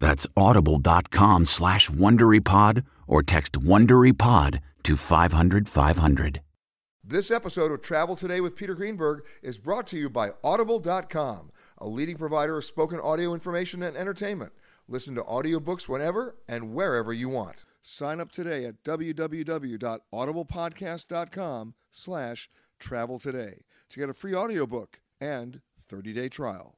That's audible.com slash WonderyPod or text WonderyPod to 500 500. This episode of Travel Today with Peter Greenberg is brought to you by Audible.com, a leading provider of spoken audio information and entertainment. Listen to audiobooks whenever and wherever you want. Sign up today at www.audiblepodcast.com slash travel today to get a free audiobook and 30-day trial.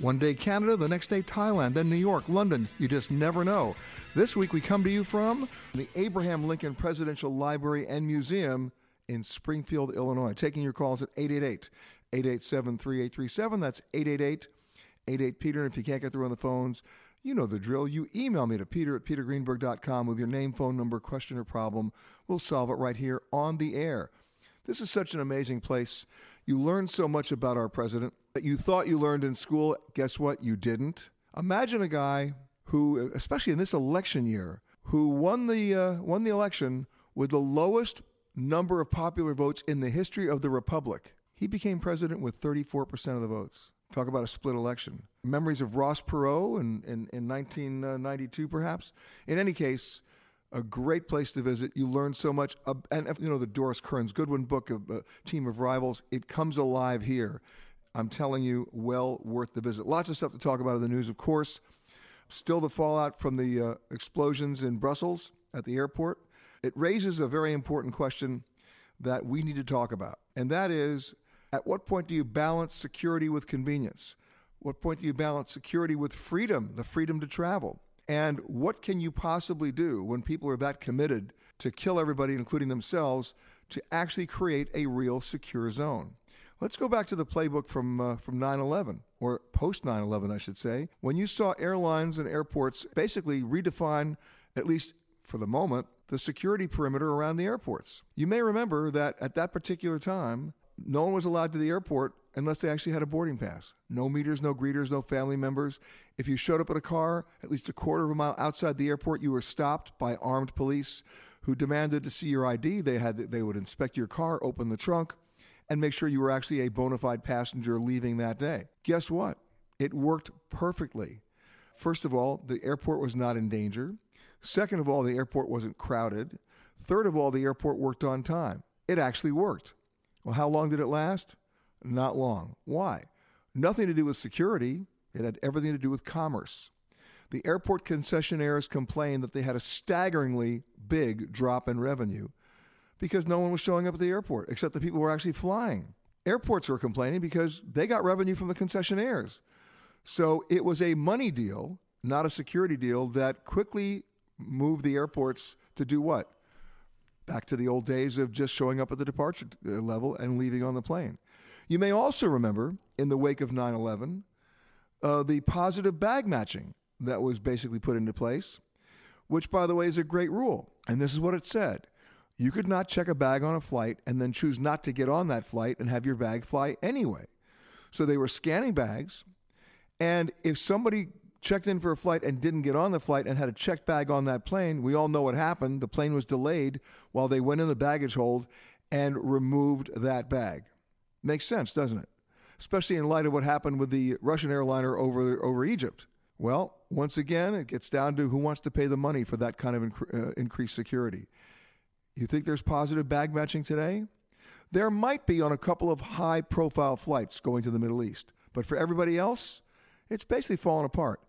One day Canada, the next day Thailand, then New York, London. You just never know. This week we come to you from the Abraham Lincoln Presidential Library and Museum in Springfield, Illinois. Taking your calls at 888 887 3837. That's 888 88 Peter. And if you can't get through on the phones, you know the drill. You email me to peter at petergreenberg.com with your name, phone number, question, or problem. We'll solve it right here on the air. This is such an amazing place. You learn so much about our president that you thought you learned in school. Guess what? You didn't. Imagine a guy who, especially in this election year, who won the uh, won the election with the lowest number of popular votes in the history of the republic. He became president with 34% of the votes. Talk about a split election. Memories of Ross Perot in, in, in 1992, perhaps. In any case, a great place to visit. You learn so much. Uh, and, you know, the Doris Kearns Goodwin book, A uh, Team of Rivals, it comes alive here. I'm telling you, well worth the visit. Lots of stuff to talk about in the news, of course. Still the fallout from the uh, explosions in Brussels at the airport. It raises a very important question that we need to talk about, and that is at what point do you balance security with convenience? What point do you balance security with freedom, the freedom to travel? And what can you possibly do when people are that committed to kill everybody, including themselves, to actually create a real secure zone? Let's go back to the playbook from uh, from 9/11 or post 9/11, I should say, when you saw airlines and airports basically redefine, at least for the moment, the security perimeter around the airports. You may remember that at that particular time, no one was allowed to the airport unless they actually had a boarding pass. No meters, no greeters, no family members. If you showed up in a car at least a quarter of a mile outside the airport, you were stopped by armed police who demanded to see your ID. They had they would inspect your car, open the trunk, and make sure you were actually a bona fide passenger leaving that day. Guess what? It worked perfectly. First of all, the airport was not in danger. Second of all, the airport wasn't crowded. Third of all, the airport worked on time. It actually worked. Well, how long did it last? Not long. Why? Nothing to do with security. It had everything to do with commerce. The airport concessionaires complained that they had a staggeringly big drop in revenue because no one was showing up at the airport except the people who were actually flying. Airports were complaining because they got revenue from the concessionaires. So it was a money deal, not a security deal, that quickly moved the airports to do what? Back to the old days of just showing up at the departure uh, level and leaving on the plane. You may also remember, in the wake of 9 11, uh, the positive bag matching that was basically put into place, which, by the way, is a great rule. And this is what it said you could not check a bag on a flight and then choose not to get on that flight and have your bag fly anyway. So they were scanning bags. And if somebody checked in for a flight and didn't get on the flight and had a checked bag on that plane, we all know what happened. The plane was delayed while they went in the baggage hold and removed that bag. Makes sense, doesn't it? Especially in light of what happened with the Russian airliner over, over Egypt. Well, once again, it gets down to who wants to pay the money for that kind of uh, increased security. You think there's positive bag matching today? There might be on a couple of high profile flights going to the Middle East, but for everybody else, it's basically fallen apart.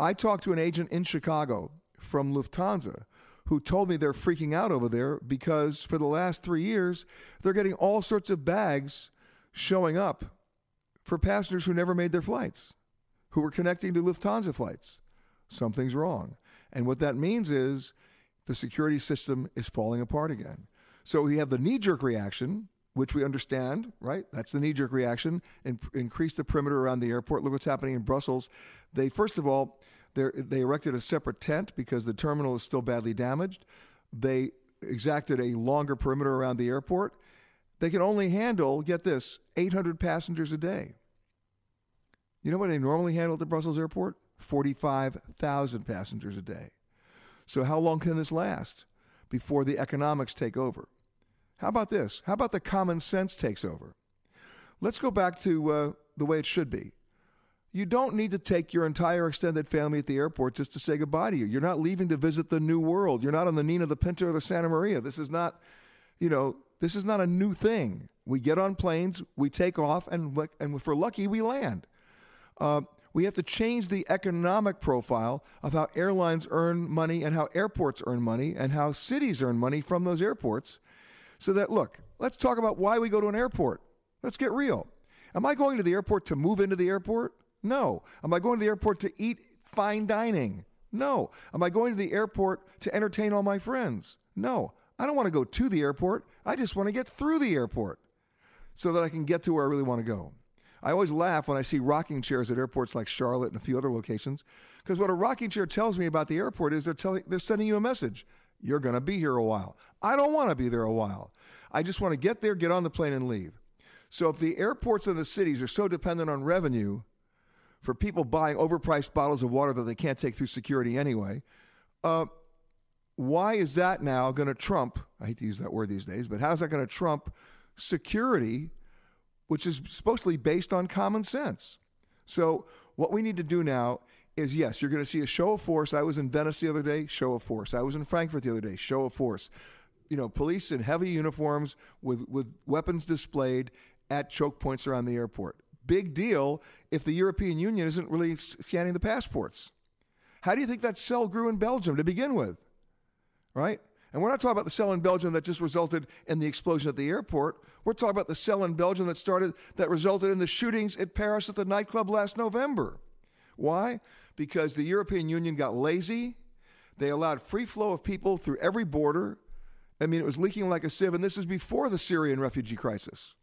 I talked to an agent in Chicago from Lufthansa who told me they're freaking out over there because for the last three years, they're getting all sorts of bags showing up for passengers who never made their flights, who were connecting to Lufthansa flights. Something's wrong. And what that means is the security system is falling apart again. So we have the knee jerk reaction, which we understand, right? That's the knee jerk reaction. And increase the perimeter around the airport. Look what's happening in Brussels. They, first of all, they erected a separate tent because the terminal is still badly damaged. They exacted a longer perimeter around the airport. They can only handle, get this, 800 passengers a day. You know what they normally handle at the Brussels airport? 45,000 passengers a day. So, how long can this last before the economics take over? How about this? How about the common sense takes over? Let's go back to uh, the way it should be. You don't need to take your entire extended family at the airport just to say goodbye to you. You're not leaving to visit the new world. You're not on the Nina, the Pinta, or the Santa Maria. This is not, you know, this is not a new thing. We get on planes, we take off, and, and if we're lucky, we land. Uh, we have to change the economic profile of how airlines earn money and how airports earn money and how cities earn money from those airports. So that, look, let's talk about why we go to an airport. Let's get real. Am I going to the airport to move into the airport? No. Am I going to the airport to eat fine dining? No. Am I going to the airport to entertain all my friends? No. I don't want to go to the airport. I just want to get through the airport so that I can get to where I really want to go. I always laugh when I see rocking chairs at airports like Charlotte and a few other locations, because what a rocking chair tells me about the airport is they're telling they're sending you a message. You're going to be here a while. I don't want to be there a while. I just want to get there, get on the plane, and leave. So if the airports and the cities are so dependent on revenue for people buying overpriced bottles of water that they can't take through security anyway, uh, why is that now going to trump? I hate to use that word these days, but how is that going to trump security which is supposedly based on common sense. So, what we need to do now is yes, you're going to see a show of force. I was in Venice the other day, show of force. I was in Frankfurt the other day, show of force. You know, police in heavy uniforms with, with weapons displayed at choke points around the airport. Big deal if the European Union isn't really scanning the passports. How do you think that cell grew in Belgium to begin with? Right? And we're not talking about the cell in Belgium that just resulted in the explosion at the airport. We're talking about the cell in Belgium that started that resulted in the shootings at Paris at the nightclub last November. Why? Because the European Union got lazy. They allowed free flow of people through every border. I mean, it was leaking like a sieve, and this is before the Syrian refugee crisis.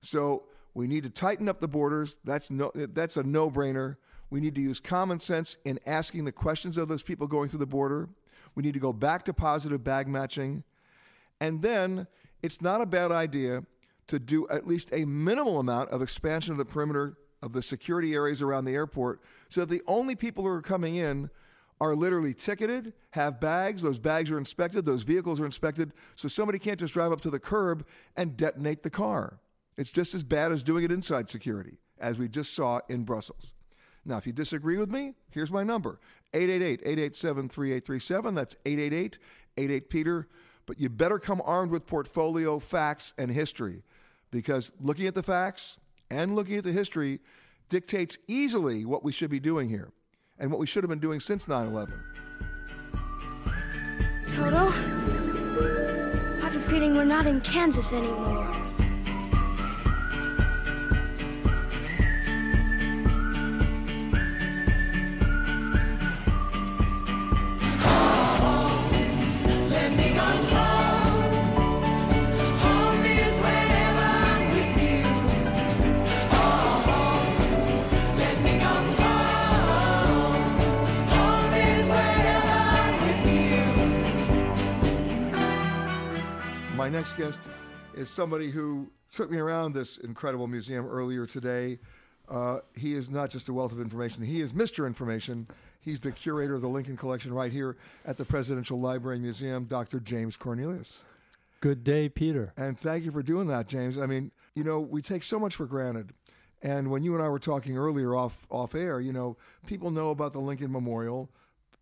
So we need to tighten up the borders. That's no, that's a no-brainer. We need to use common sense in asking the questions of those people going through the border. We need to go back to positive bag matching. And then it's not a bad idea to do at least a minimal amount of expansion of the perimeter of the security areas around the airport so that the only people who are coming in are literally ticketed, have bags, those bags are inspected, those vehicles are inspected, so somebody can't just drive up to the curb and detonate the car. It's just as bad as doing it inside security, as we just saw in Brussels. Now, if you disagree with me, here's my number 888 887 3837. That's 888 88 Peter. But you better come armed with portfolio facts and history because looking at the facts and looking at the history dictates easily what we should be doing here. and what we should have been doing since 9 11. Toto, I have a feeling we're not in Kansas anymore. My next guest is somebody who took me around this incredible museum earlier today. Uh, he is not just a wealth of information, he is Mr. Information. He's the curator of the Lincoln Collection right here at the Presidential Library Museum, Dr. James Cornelius. Good day, Peter. And thank you for doing that, James. I mean, you know, we take so much for granted. And when you and I were talking earlier off off air, you know, people know about the Lincoln Memorial,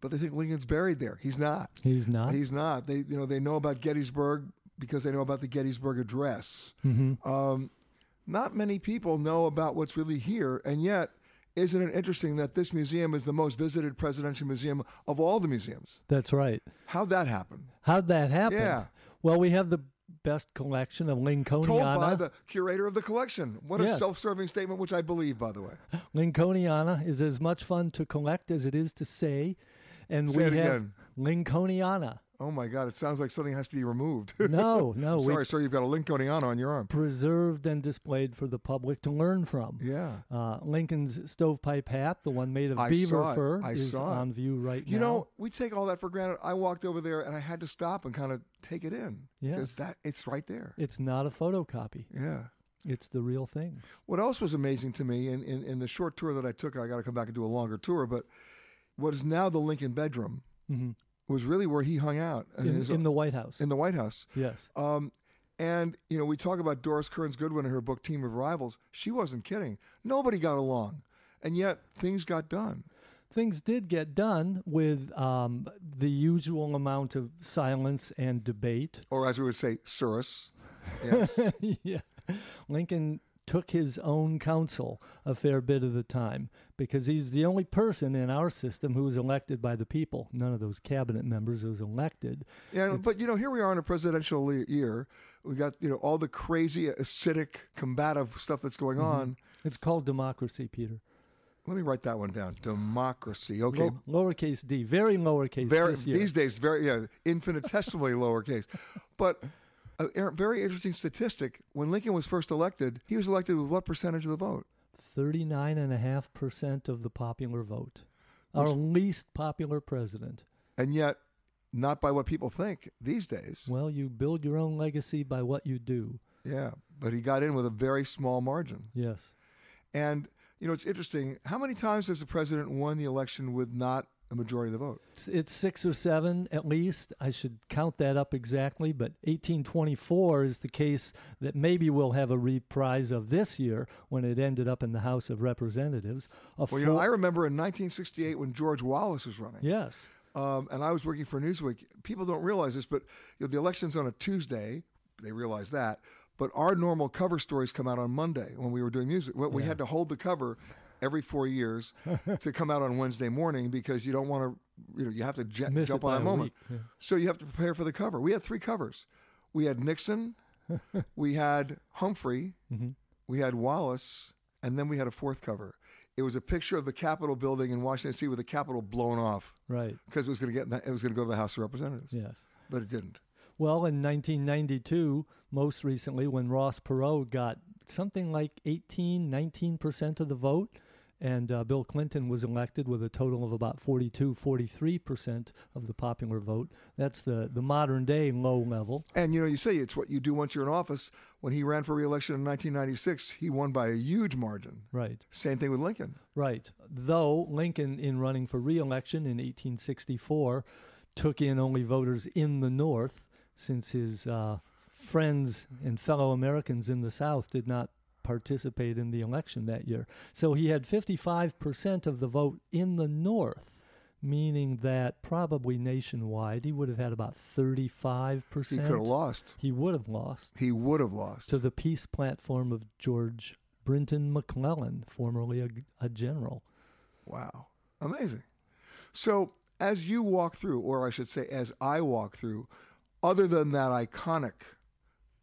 but they think Lincoln's buried there. He's not. He's not. He's not. They you know they know about Gettysburg because they know about the Gettysburg Address. Um, not many people know about what's really here, and yet, isn't it interesting that this museum is the most visited presidential museum of all the museums? That's right. How'd that happen? How'd that happen? Yeah. Well, we have the best collection of Lincolniana. Told by the curator of the collection. What a self-serving statement, which I believe, by the way. Lincolniana is as much fun to collect as it is to say. And Say we have again. Lincolniana. Oh my God! It sounds like something has to be removed. No, no, we Sorry, sir. You've got a Lincolniana on on your arm. preserved and displayed for the public to learn from. Yeah. Uh, Lincoln's stovepipe hat, the one made of I beaver fur, I is on view right You now. You know, we take all that for granted. I walked over there and I had to stop and kind of take it in because Yes. that it's right there. it's not a photocopy. Yeah. It's the real thing. What else was amazing to me in, in, in the short tour that I took, I got to come back and do a longer tour, but what is now the Lincoln bedroom Mhm. Was really where he hung out and In, his- in the White House. in the White House. yes. Um, and you know, we talk about Doris Kearns Goodwin and her book Team of Rivals. She wasn't kidding. Nobody got along, and yet things got done. things did get done with um, the usual amount of silence and debate. Or as we would say, Surus. Yes. yeah. Lincoln took his own counsel a fair bit of the time because he's the only person in our system who was elected by the people. None of those cabinet members was elected. Yeah, It's- but you know, here we are in a presidential year. We got you know all the crazy, acidic, combative stuff that's going Mm-hmm. on. It's called democracy, Peter. Let me write that one down. Democracy. Okay. Low- lowercase d, very lowercase very this year. these days, very yeah, infinitesimally lowercase. But a very interesting statistic: when Lincoln was first elected, he was elected with what percentage of the vote? 39.5% of the popular vote. Our least popular president. And yet, not by what people think these days. Well, you build your own legacy by what you do. Yeah, but he got in with a very small margin. Yes. And you know, it's interesting. How many times has the president won the election with not a majority of the vote? It's, it's six or seven at least. I should count that up exactly, but 1824 is the case that maybe we'll have a reprise of this year when it ended up in the House of Representatives. A Well, you know, I remember in 1968 when George Wallace was running. yes. um, and I was working for Newsweek. People don't realize this, but you know, the election's on a Tuesday. They realize that. But our normal cover stories come out on Monday when we were doing music. We we had to hold the cover every four years to come out on Wednesday morning because you don't want to, you know, you have to j- jump on that moment. yeah. So you have to prepare for the cover. We had three covers. We had Nixon, we had Humphrey, Mm-hmm. we had Wallace, and then we had a fourth cover. It was a picture of the Capitol building in Washington D.C. with the Capitol blown off Right. because it was going to get it was going to go to the House of Representatives, Yes. but it didn't. Well, in 1992, most recently, when Ross Perot got something like 18, 19% of the vote, and uh, Bill Clinton was elected with a total of about 42, 43% of the popular vote. That's the, the modern day low level. And you know, you say it's what you do once you're in office. When he ran for reelection in 1996, he won by a huge margin. Right. Same thing with Lincoln. Right. Though Lincoln, in running for reelection in 1864, took in only voters in the North, since his uh, friends and fellow Americans in the South did not participate in the election that year. So he had 55% of the vote in the North, meaning that probably nationwide he would have had about 35%. He could have lost. He would have lost He would have lost. to the peace platform of George Brinton McClellan, formerly a, a general. Wow. Amazing. So, as you walk through, or I should say, as I walk through, other than that iconic,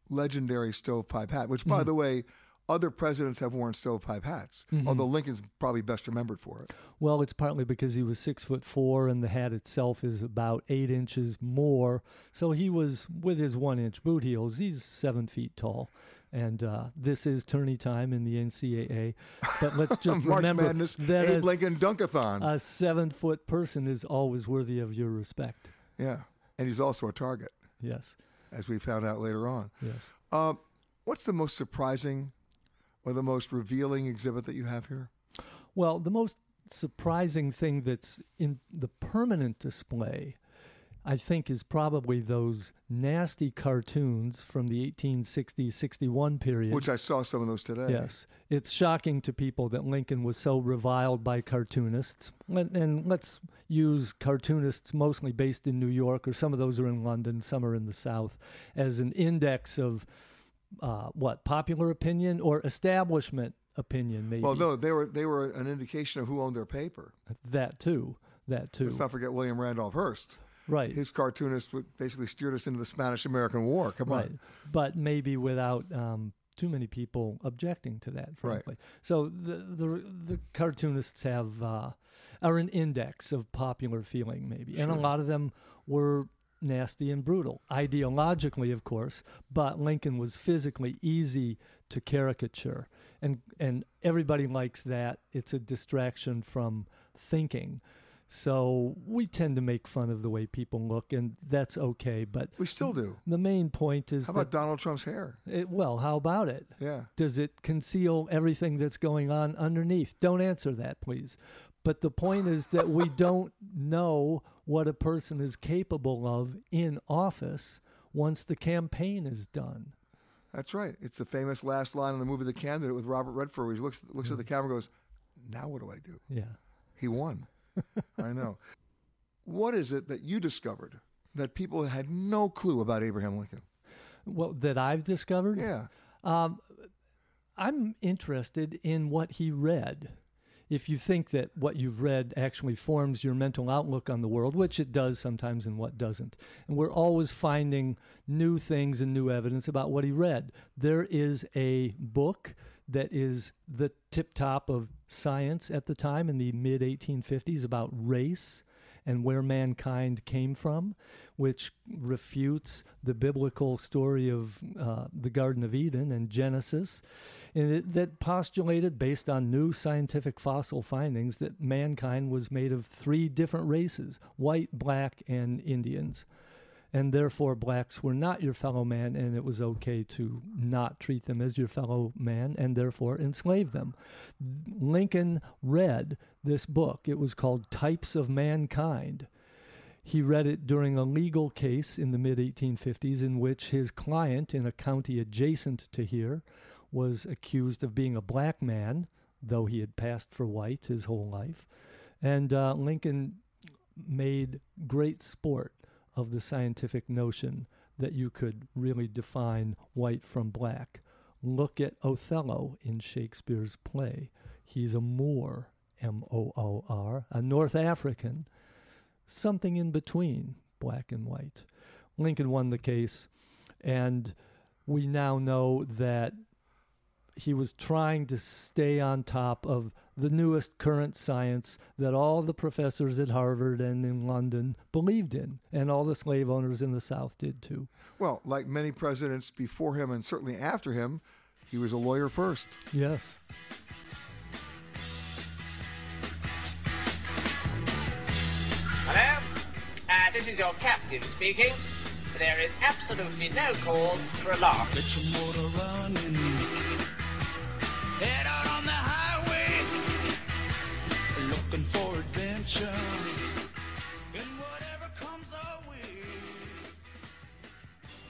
legendary stovepipe hat, which, by mm-hmm. the way, other presidents have worn stovepipe hats, although Lincoln's probably best remembered for it. Well, it's partly because he was six foot four, and the hat itself is about eight inches more. So he was with his one inch boot heels. He's seven feet tall, and uh, this is tourney time in the NCAA. But let's just March remember Madness, that Abe Lincoln Dunkathon. a seven foot person is always worthy of your respect. yeah. And he's also a target, Yes, as we found out later on. yes. Um, what's the most surprising or the most revealing exhibit that you have here? Well, the most surprising thing that's in the permanent display, I think, is probably those nasty cartoons from the 1860 61 period. Which I saw some of those today. Yes. It's shocking to people that Lincoln was so reviled by cartoonists. And let's use cartoonists mostly based in New York, or some of those are in London, some are in the South, as an index of uh, what, popular opinion or establishment opinion, maybe. Well, no, they were they were an indication of who owned their paper. That too. That too. Let's not forget William Randolph Hearst. right. His cartoonist would basically steered us into the Spanish-American War. Come right. on. But maybe without um, too many people objecting to that, Right. frankly. So the, the the cartoonists have uh, are an index of popular feeling, maybe, and a lot of them were nasty and brutal, ideologically, of course. But Lincoln was physically easy to caricature, and and everybody likes that. It's a distraction from thinking. So we tend to make fun of the way people look, and that's okay. But We still do. the main point is How about Donald Trump's hair? it, well, how about it? Yeah. Does it conceal everything that's going on underneath? Don't answer that, please. But the point is that we don't know what a person is capable of in office once the campaign is done. That's right. It's the famous last line in the movie The Candidate with Robert Redford where he looks looks at the camera and goes, Now what do I do? Yeah. He won. I know. What is it that you discovered that people had no clue about Abraham Lincoln? Well, that I've discovered? Yeah. Um, I'm interested in what he read. If you think that what you've read actually forms your mental outlook on the world, which it does sometimes and what doesn't, and we're always finding new things and new evidence about what he read. There is a book that is the tip top of science at the time in the mid 1850s about race and where mankind came from, which refutes the biblical story of uh, the Garden of Eden and Genesis, and it, that postulated, based on new scientific fossil findings, that mankind was made of three different races white, black, and Indians. And therefore, blacks were not your fellow man, and it was okay to not treat them as your fellow man and therefore enslave them. Lincoln read this book. It was called Types of Mankind. He read it during a legal case in the mid 1850s in which his client in a county adjacent to here was accused of being a black man, though he had passed for white his whole life. And uh, Lincoln made great sport of the scientific notion that you could really define white from black. Look at Othello in Shakespeare's play. He's a Moor, M O O R, a North African, something in between black and white. Lincoln won the case, and we now know that he was trying to stay on top of the newest current science that all the professors at Harvard and in London believed in, and all the slave owners in the South did too. Well, like many presidents before him and certainly after him, he was a lawyer first. Yes. Is your captain speaking. There is absolutely no cause for alarm. Get your motor running. Head out on the highway. Looking for adventure. And whatever comes our way.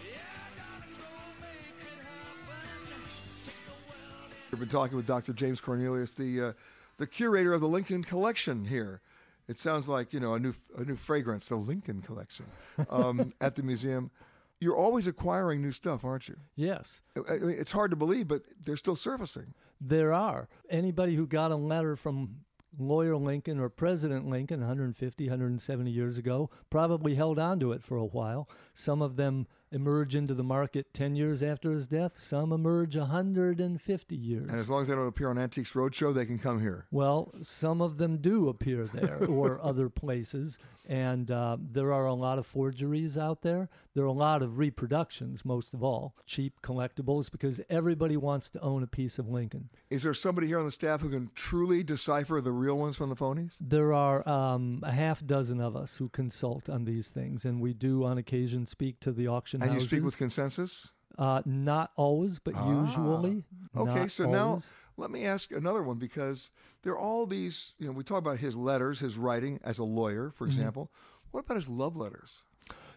Yeah, gotta go make it happen. Take the world in We've been talking with Dr. James Cornelius, the uh, the curator of the Lincoln Collection here. It sounds like you know a new a new fragrance, the Lincoln Collection, um, at the museum. You're always acquiring new stuff, aren't you? Yes. I mean, it's hard to believe, but they're still surfacing. There are. Anybody who got a letter from Lawyer Lincoln or President Lincoln 150, 170 years ago probably held on to it for a while. Some of them emerge into the market 10 years after his death, some emerge 150 years. And as long as they don't appear on Antiques Roadshow, they can come here. Well, some of them do appear there or other places, and uh, there are a lot of forgeries out there. There are a lot of reproductions, most of all, cheap collectibles, because everybody wants to own a piece of Lincoln. Is there somebody here on the staff who can truly decipher the real ones from the phonies? There are um, a half dozen of us who consult on these things, and we do on occasion speak to the auction And you speak with consensus? uh, not always, but Ah. usually. Okay, so now let me ask another one because there are all these, you know, we talk about his letters, his writing as a lawyer, for Mm-hmm. example. What about his love letters?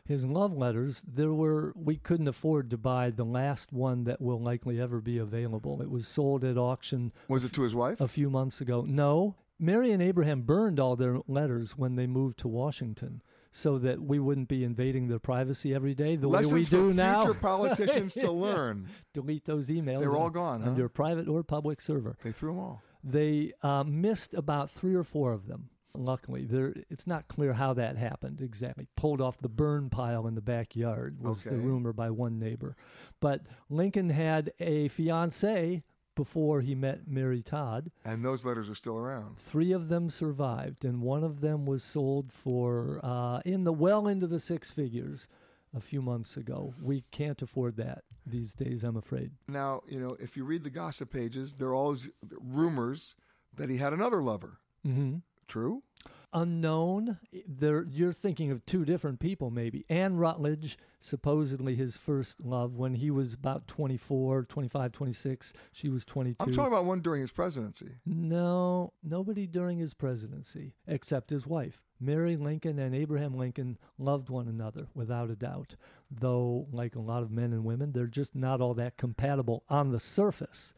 his love letters there were we couldn't afford to buy the last one that will likely ever be available it was sold at auction Was it to his wife? a few months ago no mary and abraham burned all their letters when they moved to washington so that we wouldn't be invading their privacy every day the Lessons way we do for do future now politicians to learn. delete those emails They're all gone, on huh? your private or public server They threw them all. they uh, missed about three or four of them. Luckily, there it's not clear how that happened exactly. Pulled off the burn pile in the backyard was the rumor by one neighbor. But Lincoln had a fiancee before he met Mary Todd. And those letters are still around. Three of them survived, and one of them was sold for uh, in the well into the six figures a few months ago. We can't afford that these days, I'm afraid. Now, you know, if you read the gossip pages, there are always rumors that he had another lover. Mm-hmm. True? Unknown. There, you're thinking of two different people, maybe. Anne Rutledge, supposedly his first love, when he was about 24, 25, 26. She was 22. I'm talking about one during his presidency. no, nobody during his presidency except his wife. Mary Lincoln and Abraham Lincoln loved one another without a doubt. Though, like a lot of men and women, they're just not all that compatible on the surface.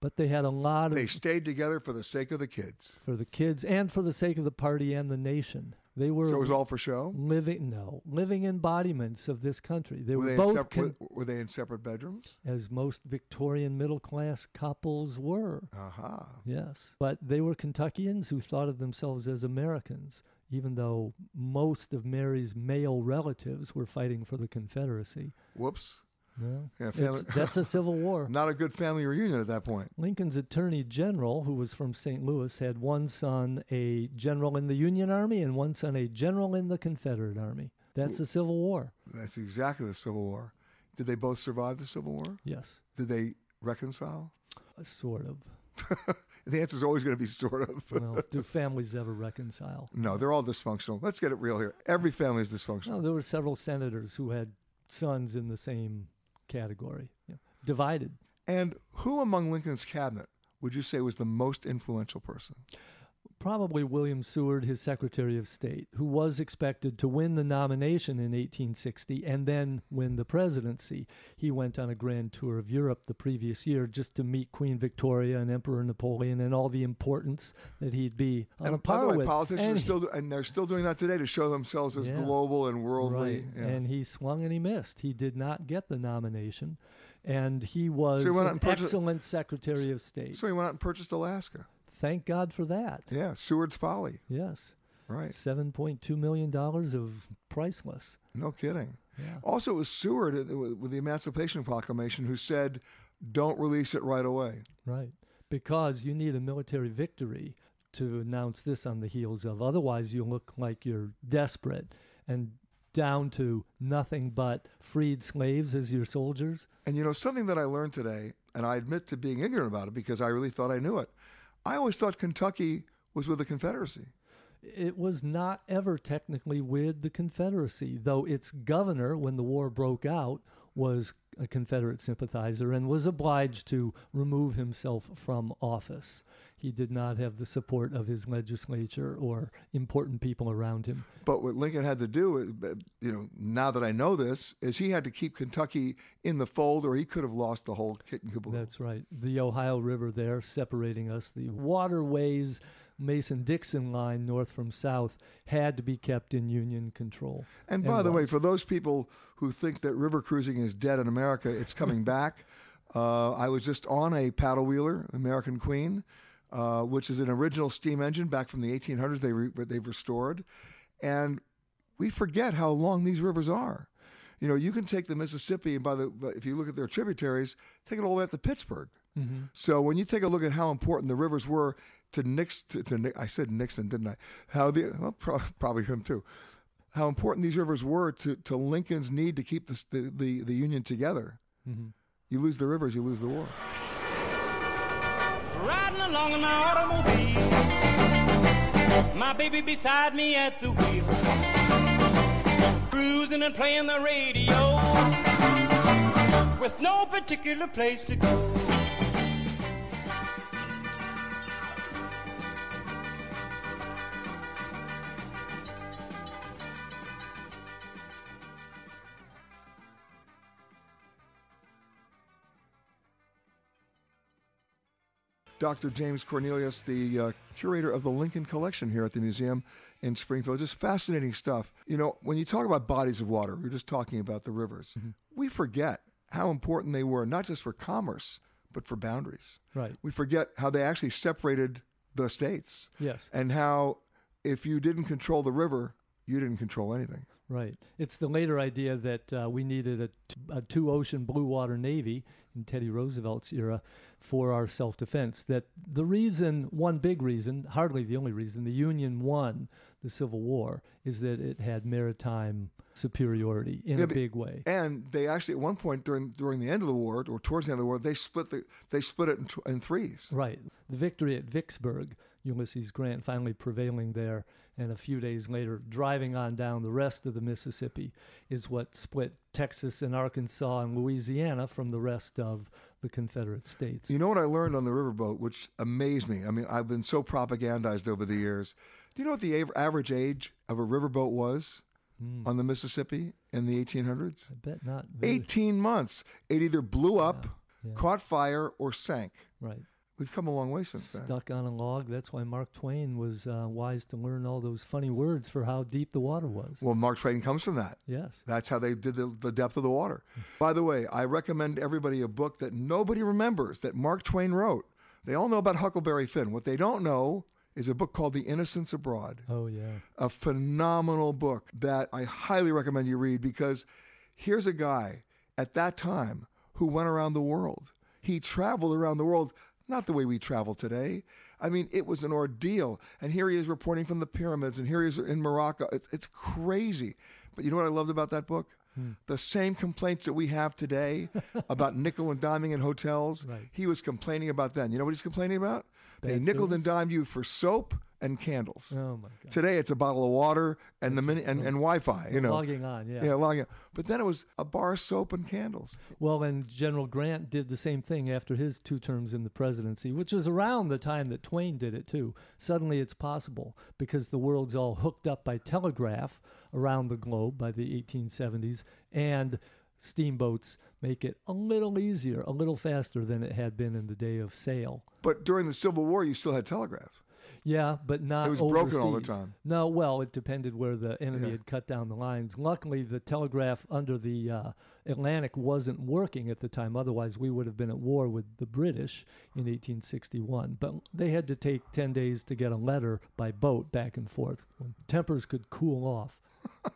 But they had a lot of They stayed together for the sake of the kids. for the kids and for the sake of the party and the nation. They were So it was all for show? living no living embodiments of this country. They Were were, they, both sep- con- were, were they in separate bedrooms? as most Victorian middle class couples were. Aha. Yes, but they were Kentuckians who thought of themselves as Americans, even though most of Mary's male relatives were fighting for the Confederacy. Whoops. No, Yeah, family- that's a civil war. Not a good family reunion at that point. Lincoln's attorney general, who was from St. Louis, had one son a general in the Union Army and one son a general in the Confederate Army. That's a civil war. That's exactly the Civil War. Did they both survive the Civil War? Yes, Did they reconcile? uh, sort of. The answer is always going to be sort of. Well, do families ever reconcile? no, they're all dysfunctional. Let's get it real here. Every family is dysfunctional. No, there were several senators who had sons in the same category, divided. And who among Lincoln's cabinet would you say was the most influential person? Probably William Seward, his Secretary of State, who was expected to win the nomination in 1860 and then win the presidency. He went on a grand tour of Europe the previous year just to meet Queen Victoria and Emperor Napoleon and all the importance that he'd be on a and uh, by the way, with. politicians And are still, do- and they're still doing that today to show themselves as Yeah. global and worldly. Right. Yeah. And he swung and he missed. He did not get the nomination. And he was he an purchased- excellent Secretary of State. so he went out and purchased Alaska. Thank God for that. Yeah, Seward's Folly. Yes. Right. $7.2 million of priceless. No kidding. Yeah. Also, it was Seward with the Emancipation Proclamation who said, "Don't release it right away." Right. Because you need a military victory to announce this on the heels of. Otherwise, you look like you're desperate and down to nothing but freed slaves as your soldiers. And you know something that I learned today, and I admit to being ignorant about it because I really thought I knew it. I always thought Kentucky was with the Confederacy. It was not ever technically with the Confederacy, though its governor, when the war broke out, was a Confederate sympathizer and was obliged to remove himself from office. He did not have the support of his legislature or important people around him. But what Lincoln had to do, uh, you know, now that I know this, is he had to keep Kentucky in the fold, or he could have lost the whole kit and caboodle. That's right. The Ohio River there separating us, the waterways, Mason Dixon line north from south, had to be kept in Union control. And by the way, for those people who think that river cruising is dead in America, it's coming back. Uh, I was just on a paddle wheeler, American Queen. Uh, which is an original steam engine back from the 1800s. They re- they've restored, and we forget how long these rivers are. You know, you can take the Mississippi, and by the if you look at their tributaries, take it all the way up to Pittsburgh. So when you take a look at how important the rivers were to Nixon, to, to I said Nixon, didn't I? How the well, pro- probably him too. How important these rivers were to, to Lincoln's need to keep this, the, the the Union together. You lose the rivers, you lose the war. Riding along in my automobile. My baby beside me at the wheel. Cruising and playing the radio. With no particular place to go. Dr. James Cornelius, the uh, curator of the Lincoln Collection here at the museum in Springfield. Just fascinating stuff. You know, when you talk about bodies of water, we're just talking about the rivers. We forget how important they were, not just for commerce, but for boundaries. Right. We forget how they actually separated the states Yes. and how if you didn't control the river, you didn't control anything. Right. It's the later idea that uh, we needed a, t- a two ocean blue water navy in Teddy Roosevelt's era for our self defense. That the reason, one big reason, hardly the only reason, the Union won the Civil War is that it had maritime superiority in Yeah, a big way. And they actually, at one point during during the end of the war, or towards the end of the war, they split the they split it in, tw- in threes. Right. The victory at Vicksburg, Ulysses Grant finally prevailing there, and a few days later driving on down the rest of the Mississippi is what split Texas and Arkansas and Louisiana from the rest of the Confederate States. You know what I learned on the riverboat, which amazed me? I mean, I've been so propagandized over the years. Do you know what the average age of a riverboat was hmm. on the Mississippi in the 1800s? I bet not. very- 18 months. It either blew up, yeah. caught fire, or sank. Right. We've come a long way since then. Stuck on a log. That's why Mark Twain was uh, wise to learn all those funny words for how deep the water was. Well, Mark Twain comes from that. Yes. That's how they did the, the depth of the water. By the way, I recommend everybody a book that nobody remembers that Mark Twain wrote. They all know about Huckleberry Finn. What they don't know is a book called The Innocents Abroad. Oh, yeah. a phenomenal book that I highly recommend you read because here's a guy at that time who went around the world. He traveled around the world, not the way we travel today. I mean, it was an ordeal. And here he is reporting from the pyramids, and here he is in Morocco. It's, it's crazy. But you know what I loved about that book? Hmm. The same complaints that we have today about nickel and diming in hotels, Right. he was complaining about then. You know what he's complaining about? They nickel and dimed you for soap and candles. Oh, my God. Today it's a bottle of water and the mini and, oh. and Wi-Fi. You know, Logging on, yeah. yeah, logging. on. But then it was a bar of soap and candles. Well, and General Grant did the same thing after his two terms in the presidency, which was around the time that Twain did it too. Suddenly it's possible because the world's all hooked up by telegraph around the globe by the 1870s, and steamboats make it a little easier, a little faster than it had been in the day of sail. But during the Civil War, you still had telegraph. Yeah, but not. It was broken all the time. No, well, it depended where the enemy Yeah. had cut down the lines. Luckily, the telegraph under the uh, Atlantic wasn't working at the time. Otherwise, we would have been at war with the British in 1861. But they had to take 10 days to get a letter by boat back and forth. When tempers could cool off.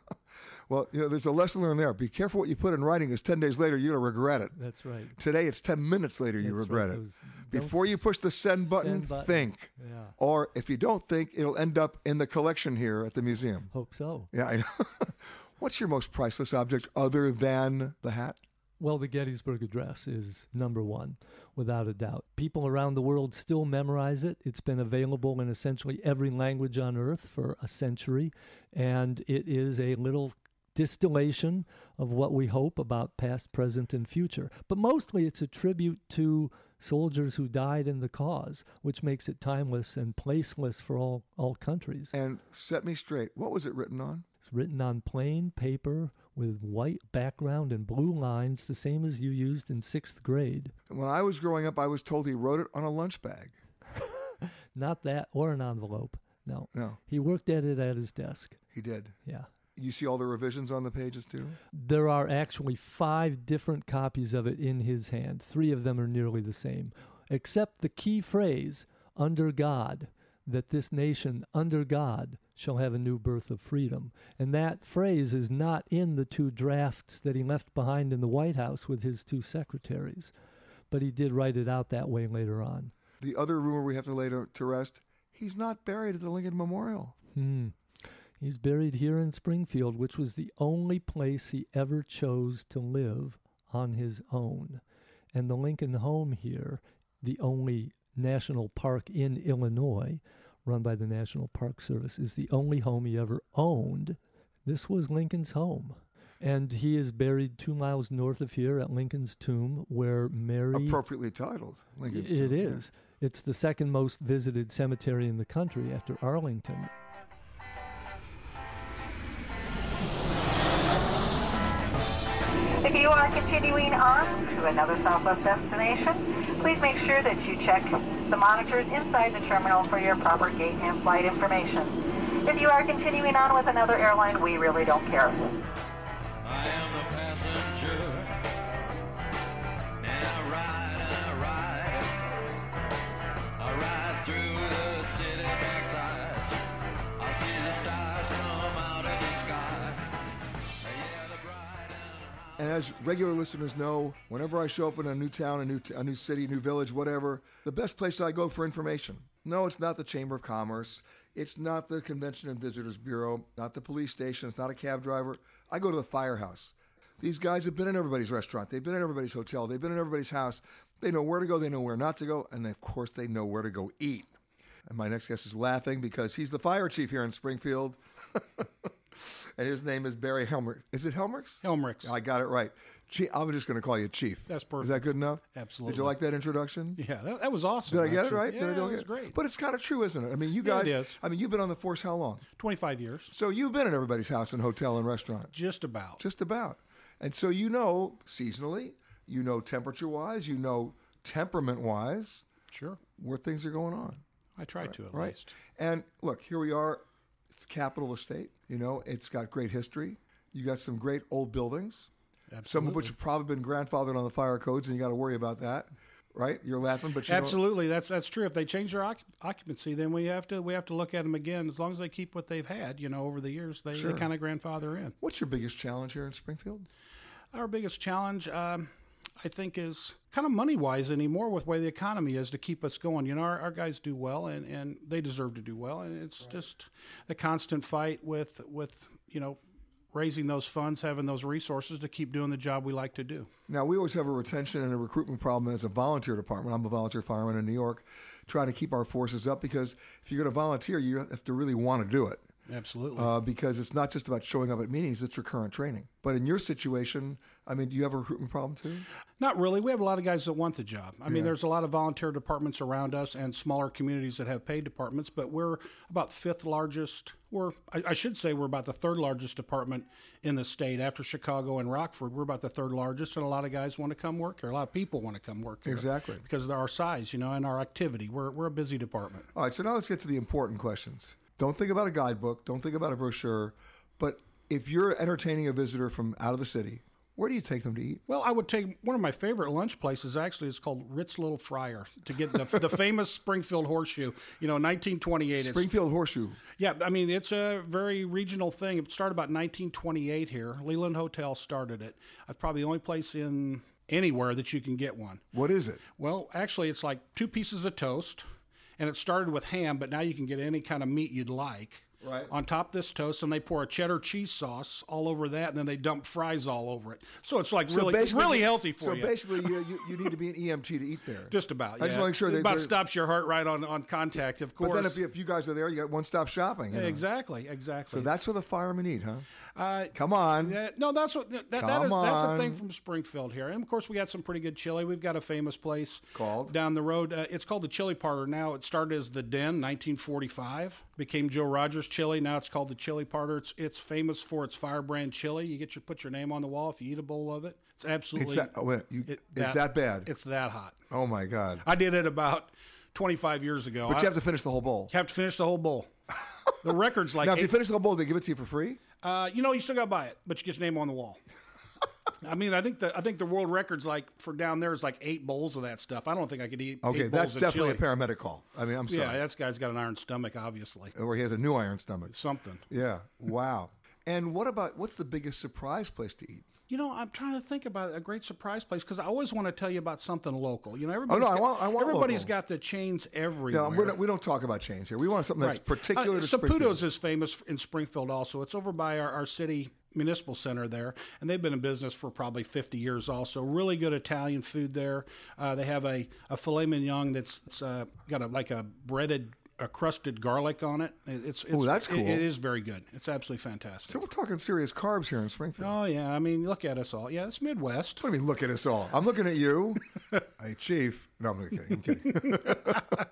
Well, you know, there's a lesson learned there. Be careful what you put in writing, because ten days later you're gonna regret it. That's right. Today it's ten minutes later you That's regret right, it. those- Before you push the send button, send button. think. Yeah. Or if you don't think, it'll end up in the collection here at the museum. Hope so. Yeah, I know. What's your most priceless object other than the hat? Well, the Gettysburg Address is number one, without a doubt. People around the world still memorize it. It's been available in essentially every language on earth for a century, and it is a little distillation of what we hope about past, present, and future. But mostly it's a tribute to soldiers who died in the cause, which makes it timeless and placeless for all, all countries. And set me straight. What was it written on? It's written on plain paper with white background and blue lines, the same as you used in sixth grade. When I was growing up, I was told he wrote it on a lunch bag. Not that or an envelope. No. No, He worked at it at his desk. he did. Yeah. You see all the revisions on the pages too? There are actually five different copies of it in his hand. Three of them are nearly the same, except the key phrase under God, that this nation under God shall have a new birth of freedom. And that phrase is not in the two drafts that he left behind in the White House with his two secretaries, but he did write it out that way later on. The other rumor we have to lay to, to rest he's not buried at the Lincoln Memorial. Hmm. He's buried here in Springfield, which was the only place he ever chose to live on his own. And the Lincoln home here, the only national park in Illinois, run by the National Park Service, is the only home he ever owned. This was Lincoln's home. And he is buried two miles north of here at Lincoln's tomb, where Mary. Appropriately titled. Lincoln's It tomb, yeah. It's the second most visited cemetery in the country after Arlington. You are continuing on to another Southwest destination, please make sure that you check the monitors inside the terminal for your proper gate and flight information. If you are continuing on with another airline, we really don't care. And as regular listeners know, whenever I show up in a new town, a new, t- a new city, new village, whatever, the best place I go for information. No, it's not the Chamber of Commerce. It's not the Convention and Visitors Bureau, not the police station. It's not a cab driver. I go to the firehouse. These guys have been in everybody's restaurant. They've been in everybody's hotel. They've been in everybody's house. They know where to go. They know where not to go. And of course, they know where to go eat. And my next guest is laughing because he's the fire chief here in Springfield. and his name is Barry Helmer. Is it Helmerks? Helmerich. I got it right. Chief, I'm just going to call you Chief. That's perfect. Is that good enough? Absolutely. Did you like that introduction? Yeah, that, that was awesome. Did I get it right? Yeah, Did I it was great. But it's kind of true, isn't it? I mean, you Yeah, guys. it is. I mean, you've been on the force how long? 25 years. So you've been in everybody's house and hotel and restaurant. Just about. Just about. And so you know seasonally, you know temperature wise, you know temperament wise Sure. where things are going on. I tried to at right? least. And look, here we are. It's capital of the state. You know, it's got great history. You got some great old buildings, some of which have probably been grandfathered on the fire codes, and you got to worry about that, right? You're laughing, but you know- Absolutely, that's that's true. If they change their occup- occupancy, then we have to we have to look at them again. As long as they keep what they've had, you know, over the years, they, Sure. they kind of grandfather in. What's your biggest challenge here in Springfield? Our biggest challenge, um, I think, is kind of money wise anymore with the way the economy is to keep us going. You know, our, our guys do well, and, and they deserve to do well, and it's just the constant fight with with you know raising those funds, having those resources to keep doing the job we like to do. Now, we always have a retention and a recruitment problem as a volunteer department. I'm a volunteer fireman in New York, trying to keep our forces up because if you're going to volunteer, you have to really want to do it. Absolutely. Uh, because it's not just about showing up at meetings, it's recurrent training. But in your situation, I mean, do you have a recruitment problem too? Not really. We have a lot of guys that want the job. I mean, there's a lot of volunteer departments around us and smaller communities that have paid departments, but we're about fifth largest. We're, I, I should say, we're about the third largest department in the state after Chicago and Rockford. We're about the third largest, and a lot of guys want to come work here. A lot of people want to come work here. Exactly. Because of our size, you know, and our activity. We're, we're a busy department. All right, so now let's get to the important questions. Don't think about a guidebook, don't think about a brochure, but if you're entertaining a visitor from out of the city, where do you take them to eat? Well, I would take one of my favorite lunch places. Actually, it's called Ritz Little Fryer to get the, the famous Springfield Horseshoe. You know, 1928. It's Springfield Horseshoe. Yeah, I mean it's a very regional thing. It started about 1928 here. Leland Hotel started it. It's probably the only place in anywhere that you can get one. What is it? Well, actually, it's like two pieces of toast, and it started with ham, but now you can get any kind of meat you'd like. Right. On top of this toast, and they pour a cheddar cheese sauce all over that, and then they dump fries all over it. So it's like really, really healthy for so you. So basically, you, you, you need to be an EMT to eat there. Just about. I just want to make sure it they about stops your heart right on, on contact. Of course. But then if you, if you guys are there, you got one stop shopping. you know. exactly, exactly. So that's what the firemen eat, huh? Uh, Come on. Yeah, no, that's what that, that Come that's a thing from Springfield here, and of course we got some pretty good chili. We've got a famous place Called? down the road. Uh, it's called the Chili Parlor. Now it started as the Den, 1945. Became Joe Rogers Chili. Now it's called the Chili Parlor. It's it's famous for its firebrand chili. You get your put your name on the wall if you eat a bowl of it. It's absolutely It's that, oh, wait, you, it- it's that bad. It's that hot. oh my God. I did it about 25 years ago. But I- you have to finish the whole bowl. you have to finish the whole bowl. The record's like now, if you finish the whole bowl, they give it to you for free. uh, you know, you still got to buy it, but you get your name on the wall. I mean, I think the I think the world record's like for down there is like eight bowls of that stuff. I don't think I could eat. Okay, eight that's definitely chili. a paramedic call. I mean, I'm sorry. Yeah, that guy's got an iron stomach, obviously. or he has a new iron stomach. Something. Yeah. Wow. and what about what's the biggest surprise place to eat? You know, I'm trying to think about a great surprise place because I always want to tell you about something local. You know, Oh everybody's no, I got, want, I want everybody's got the chains everywhere. Not, we don't talk about chains here. We want something that's Right. particular Uh, to. Saputo's is famous in Springfield also. It's over by our, our city municipal center there, and they've been in business for probably 50 years also. Really good Italian food there. Uh, they have a, a filet mignon that's uh, got a, like a breaded, a crusted garlic on it. It- It's, it's Ooh, that's it- cool. it is very good. It's absolutely fantastic. So we're talking serious carbs here in Springfield. Oh yeah, I mean, look at us all. Yeah, it's Midwest. What do you mean, look at us all? I'm looking at you. hey, Chief. No, I'm kidding. I'm kidding.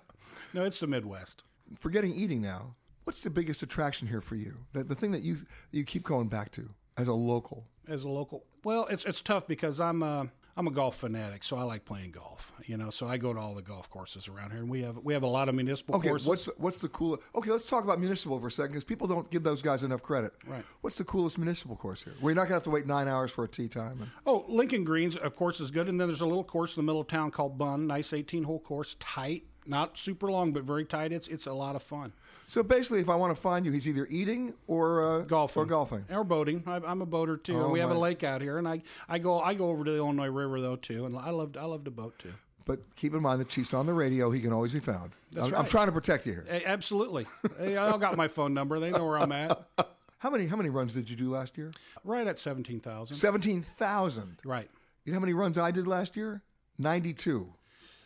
No, it's the Midwest. Forgetting eating now, what's the biggest attraction here for you? The, the thing that you you keep going back to as a local? as a local. Well, it's it's tough because I'm a I'm a golf fanatic, so I like playing golf. You know, so I go to all the golf courses around here, and we have we have a lot of municipal Okay, courses. what's the, what's the coolest? Okay, let's talk about municipal for a second because people don't give those guys enough credit. Right. What's the coolest municipal course here? We're not gonna have to wait nine hours for a tee time. And, Oh, Lincoln Greens, of course, is good. And then there's a little course in the middle of town called Bunn. Nice 18 hole course, tight, not super long, but very tight. It's it's a lot of fun. So basically, if I want to find you, he's either eating or uh, Golfing or golfing. or boating. I, I'm a boater too, Oh, and we have a lake out here. And I, I go I go over to the Illinois River though too, and I love I love to boat too. But keep in mind, the chief's on the radio. He can always be found. That's I'm, I'm trying to protect you here. A- absolutely, they all got my phone number. They know where I'm at. How many how many runs did you do last year? Right at seventeen thousand. Seventeen thousand. Right. You know how many runs I did last year? Ninety-two.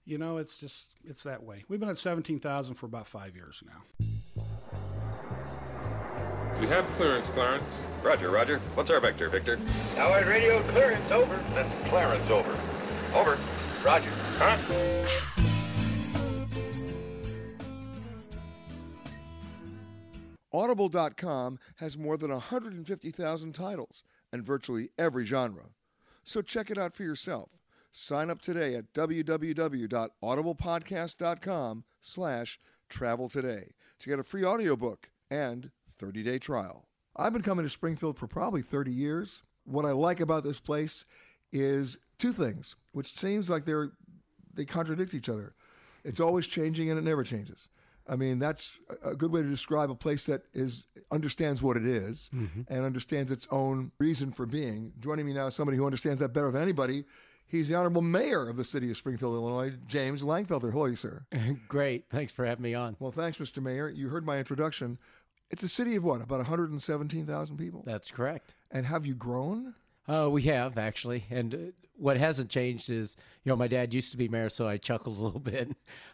You know, it's just it's that way. We've been at seventeen thousand for about five years now. We have clearance, Clarence. Roger, Roger. What's our vector, Victor? Howard radio clearance over. That's Clarence over. Over. Roger. Huh? Audible.com has more than 150,000 titles and virtually every genre. So check it out for yourself. Sign up today at www.audiblepodcast.com slash travel today to get a free audiobook and 30-day trial. I've been coming to Springfield for probably 30 years. What I like about this place is two things, which seems like they're they contradict each other. It's always changing and it never changes. I mean, that's a a good way to describe a place that is understands what it is mm-hmm. and understands its own reason for being. Joining me now is somebody who understands that better than anybody. He's the honorable mayor of the city of Springfield, Illinois, James Langfelder. Hello, sir. Great. Thanks for having me on. Well, thanks, Mr. Mayor. You heard my introduction. It's a city of what? About 117,000 people? That's correct. And have you grown? Uh, we have actually, and uh, what hasn't changed is, you know, my dad used to be mayor, so I chuckled a little bit.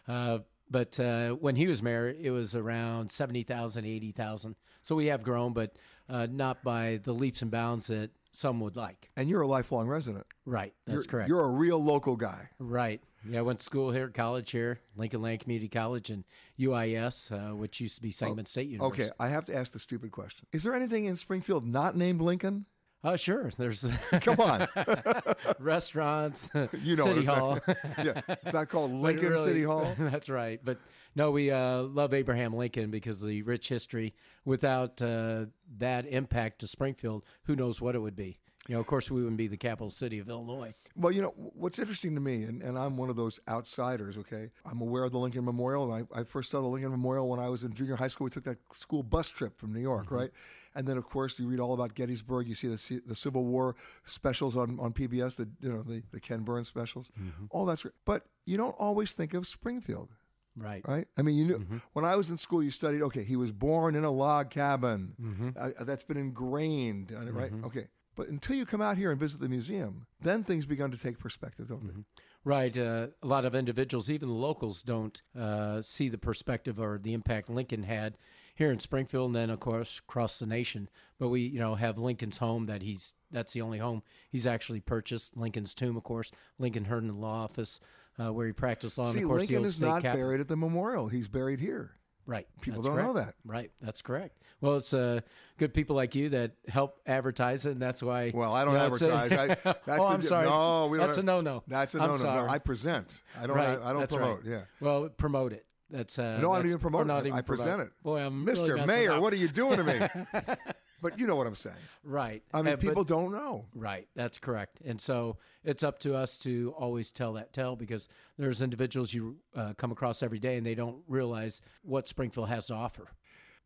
Uh, but uh, when he was mayor, it was around 70,000, 80,000. So we have grown, but uh, not by the leaps and bounds that some would like. And you're a lifelong resident. Right. That's you're, correct. You're a real local guy. Right. Yeah, I went to school here, college here, Lincoln Land Community College, and UIS, uh, which used to be Sangamon State University. Okay, I have to ask the stupid question. Is there anything in Springfield not named Lincoln? Oh, sure. There's Come on. restaurants, You know City Hall. Yeah, it's not called Lincoln really- City Hall? That's right. But no, we uh, love Abraham Lincoln because of the rich history. Without uh, that impact to Springfield, who knows what it would be? You know, of course, we wouldn't be the capital city of Illinois. Well, you know, what's interesting to me, and, and I'm one of those outsiders, okay? I'm aware of the Lincoln Memorial, and I, I first saw the Lincoln Memorial when I was in junior high school. We took that school bus trip from New York, Mm-hmm. right? And then, of course, you read all about Gettysburg. You see the the Civil War specials on, on PBS, the you know the, the Ken Burns specials. Mm-hmm. All that's great. But you don't always think of Springfield, Right. right? I mean, you knew Mm-hmm. when I was in school, you studied. Okay, he was born in a log cabin. Mm-hmm. Uh, that's been ingrained, it, right? Okay. But until you come out here and visit the museum, then things begun to take perspective, don't Mm-hmm. they? Right. Uh, a lot of individuals, even the locals, don't uh, see the perspective or the impact Lincoln had here in Springfield, and then of course across the nation. But we, you know, have Lincoln's home that he's that's the only home he's actually purchased. Lincoln's tomb, of course, Lincoln Herndon Law Office, uh, where he practiced law. and See, of course, Lincoln is not capitol. buried at the memorial. He's buried here. Right. People That's don't know that. Right. That's correct. Well, it's uh, good people like you that help advertise it, and that's why. Well, I don't you know, advertise. I, that's oh, I'm sorry. No, we don't that's a no-no. That's a I'm no-no. No. I present. I don't. Right, I, I don't that's promote. right. Yeah. Well, promote it. That's uh, No, I don't even promote not it. even I present promote. it. Boy, I'm Mr. really Mayor, what are you doing to me? But you know what I'm saying. Right. I mean, Uh, but- people don't know. Right, that's correct. And so it's up to us to always tell that tale because there's individuals you uh, come across every day and they don't realize what Springfield has to offer.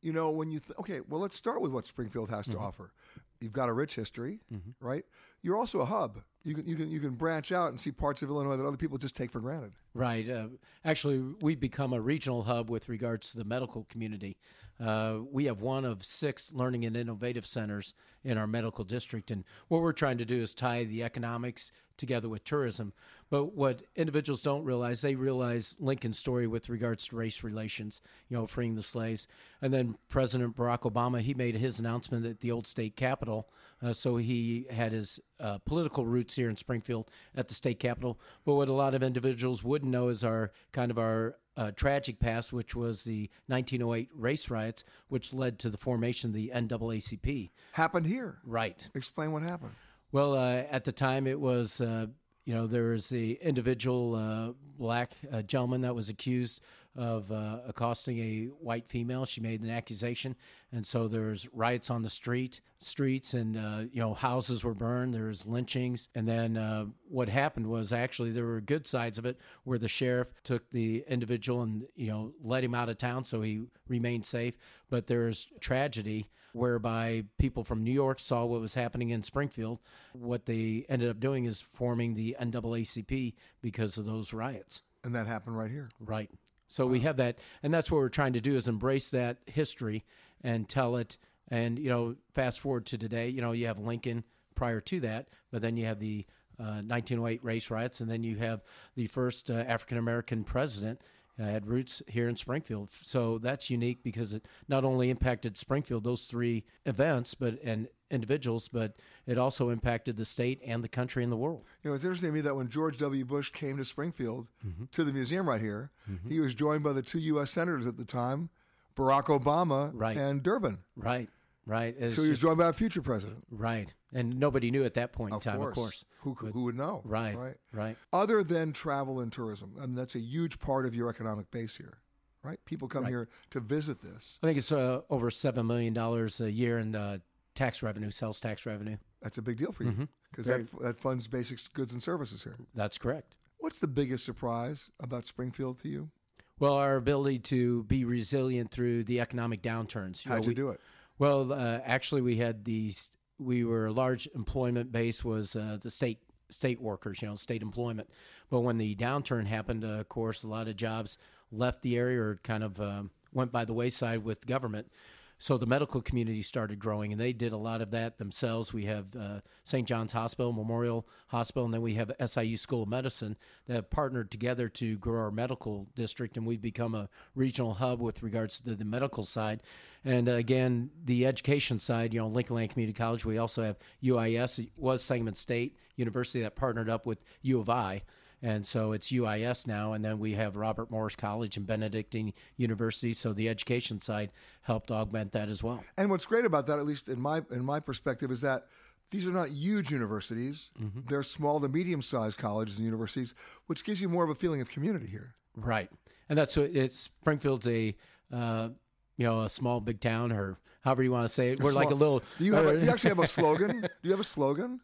You know, when you th- okay, well, let's start with what Springfield has to Mhm. offer. You've got a rich history, Mhm. right? You're also a hub. You can you can you can branch out and see parts of Illinois that other people just take for granted. Right. Uh, actually, we've become a regional hub with regards to the medical community. Uh, we have one of six learning and innovative centers in our medical district. And what we're trying to do is tie the economics together with tourism. But what individuals don't realize, they realize Lincoln's story with regards to race relations, you know, freeing the slaves. And then President Barack Obama, he made his announcement at the old state capitol. Uh, so he had his uh, political roots here in Springfield at the state capitol. But what a lot of individuals wouldn't know is our kind of our uh, tragic past, which was the 1908 race riots, which led to the formation of the NAACP. Happened here. Right. Explain what happened. Well, uh, at the time, it was, uh, you know, there was the individual uh, black uh, gentleman that was accused of uh, accosting a white female. She made an accusation, and so there's riots on the street, streets, and uh, you know, houses were burned. There was lynchings, and then uh, what happened was actually there were good sides of it, where the sheriff took the individual and you know let him out of town so he remained safe. But there's tragedy whereby people from New York saw what was happening in Springfield. What they ended up doing is forming the NAACP because of those riots. And that happened right here. Right. So we have that, and that's what we're trying to do is embrace that history and tell it. And you know, fast forward to today, you know, you have Lincoln prior to that, but then you have the uh, 1908 race riots, and then you have the first uh, African American president uh, had roots here in Springfield. So that's unique because it not only impacted Springfield, those three events, but and individuals, but it also impacted the state and the country and the world. You know, it's interesting to me that when George W. Bush came to Springfield Mm-hmm. to the museum right here, he was joined by the two U.S. senators at the time, Barack Obama Right. and Durbin. Right. Right. It's so he was just- joined by a future president. Right. And nobody knew at that point in Of time, course. of course. Who, could- who would know? Right. Right. Right. Other than travel and tourism, I mean, that's a huge part of your economic base here, right? People come Right. here to visit this. I think it's uh, over $7 million a year in uh, tax revenue, sales tax revenue. That's a big deal for you because Very- that, that funds basic goods and services here. That's correct. What's the biggest surprise about Springfield to you? Well, our ability to be resilient through the economic downturns. How'd you we- do it? Well, uh, actually, we had these. We were a large employment base was uh, the state state workers, you know, state employment. But when the downturn happened, uh, of course, a lot of jobs left the area or kind of um went by the wayside with government. So the medical community started growing, and they did a lot of that themselves. We have uh, St. John's Hospital, Memorial Hospital, and then we have SIU School of Medicine that have partnered together to grow our medical district, and we've become a regional hub with regards to the medical side. And uh, again, the education side, you know, Lincoln Land Community College. We also have UIS. It was Sangamon State University that partnered up with U of I. And so it's UIS now, and then we have Robert Morris College and Benedictine University. So the education side helped augment that as well. And what's great about that, at least in my in my perspective, is that these are not huge universities. Mm-hmm. They're small to medium sized colleges and universities, which gives you more of a feeling of community here. Right, and that's what it's. Springfield's a uh, you know a small big town, or however you want to say it. We're like a little. Do you, have a, do you actually have a slogan? Do you have a slogan?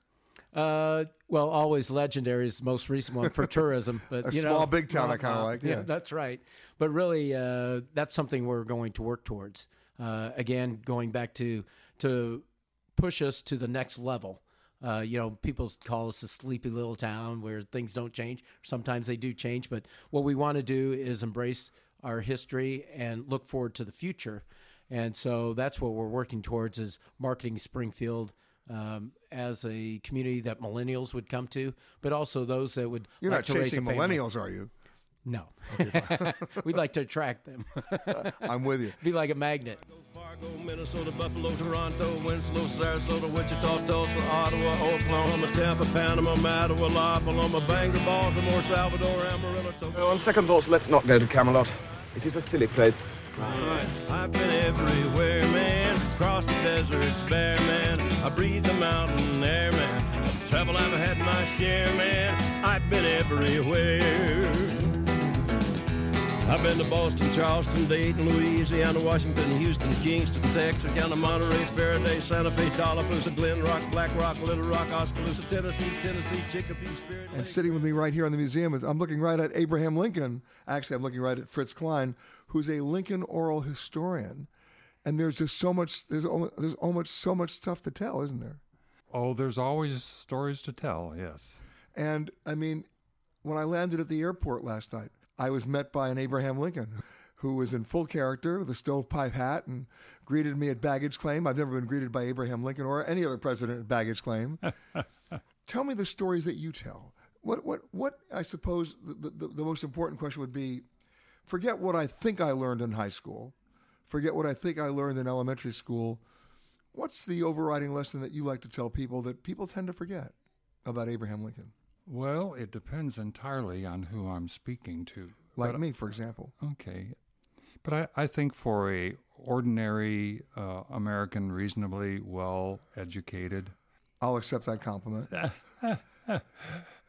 Uh, well, always legendary is the most recent one for tourism, but A you know, small, big town I uh, kinda uh, like, yeah. that's right. But really, uh, that's something we're going to work towards. Uh, again, going back to to push us to the next level. Uh, you know, people call us a sleepy little town where things don't change. Sometimes they do change, but what we want to do is embrace our history and look forward to the future. And so that's what we're working towards is marketing Springfield um, as a community that millennials would come to, but also those that would You're like not to raise a chasing millennials, are you? No, we'd like to attract them. I'm with you. Be like a magnet. Minnesota, Buffalo, Toronto, Winslow, Sarasota, Wichita, Tulsa, Ottawa, Oklahoma, Tampa, Panama, Mattawa, La Paloma, Bangor, Baltimore, Salvador, Amarillo, Tokyo. On second thoughts, let's not go to Camelot. It is a silly place. Right. I've been everywhere, man. Across the deserts, bare, man. I breathe the mountain air, man. Travel, I've had my share, man. I've been everywhere. I've been to Boston, Charleston, Dayton, Louisiana, Washington, Houston, Kingston, Texarkana, Monterey, Ferriday, Santa Fe, Tallapoosa, Glen Rock, Black Rock, Little Rock, Oskaloosa, Tennessee, Tennessee, Chicopee, Spirit And sitting with me right here in the museum, I'm looking right at Abraham Lincoln. Actually, I'm looking right at Fritz Klein, who's a Lincoln oral historian. And there's just so much. There's almost, there's almost so much stuff to tell, isn't there? Oh, there's always stories to tell. Yes. And I mean, when I landed at the airport last night, I was met by an Abraham Lincoln who was in full character with a stovepipe hat and greeted me at baggage claim. I've never been greeted by Abraham Lincoln or any other president at baggage claim. tell me the stories that you tell. What, what, what I suppose the, the, the most important question would be forget what I think I learned in high school, forget what I think I learned in elementary school. What's the overriding lesson that you like to tell people that people tend to forget about Abraham Lincoln? Well, it depends entirely on who I'm speaking to. Like But- me, for example. Okay. But I, I think for a ordinary uh, American, reasonably well educated, I'll accept that compliment. uh,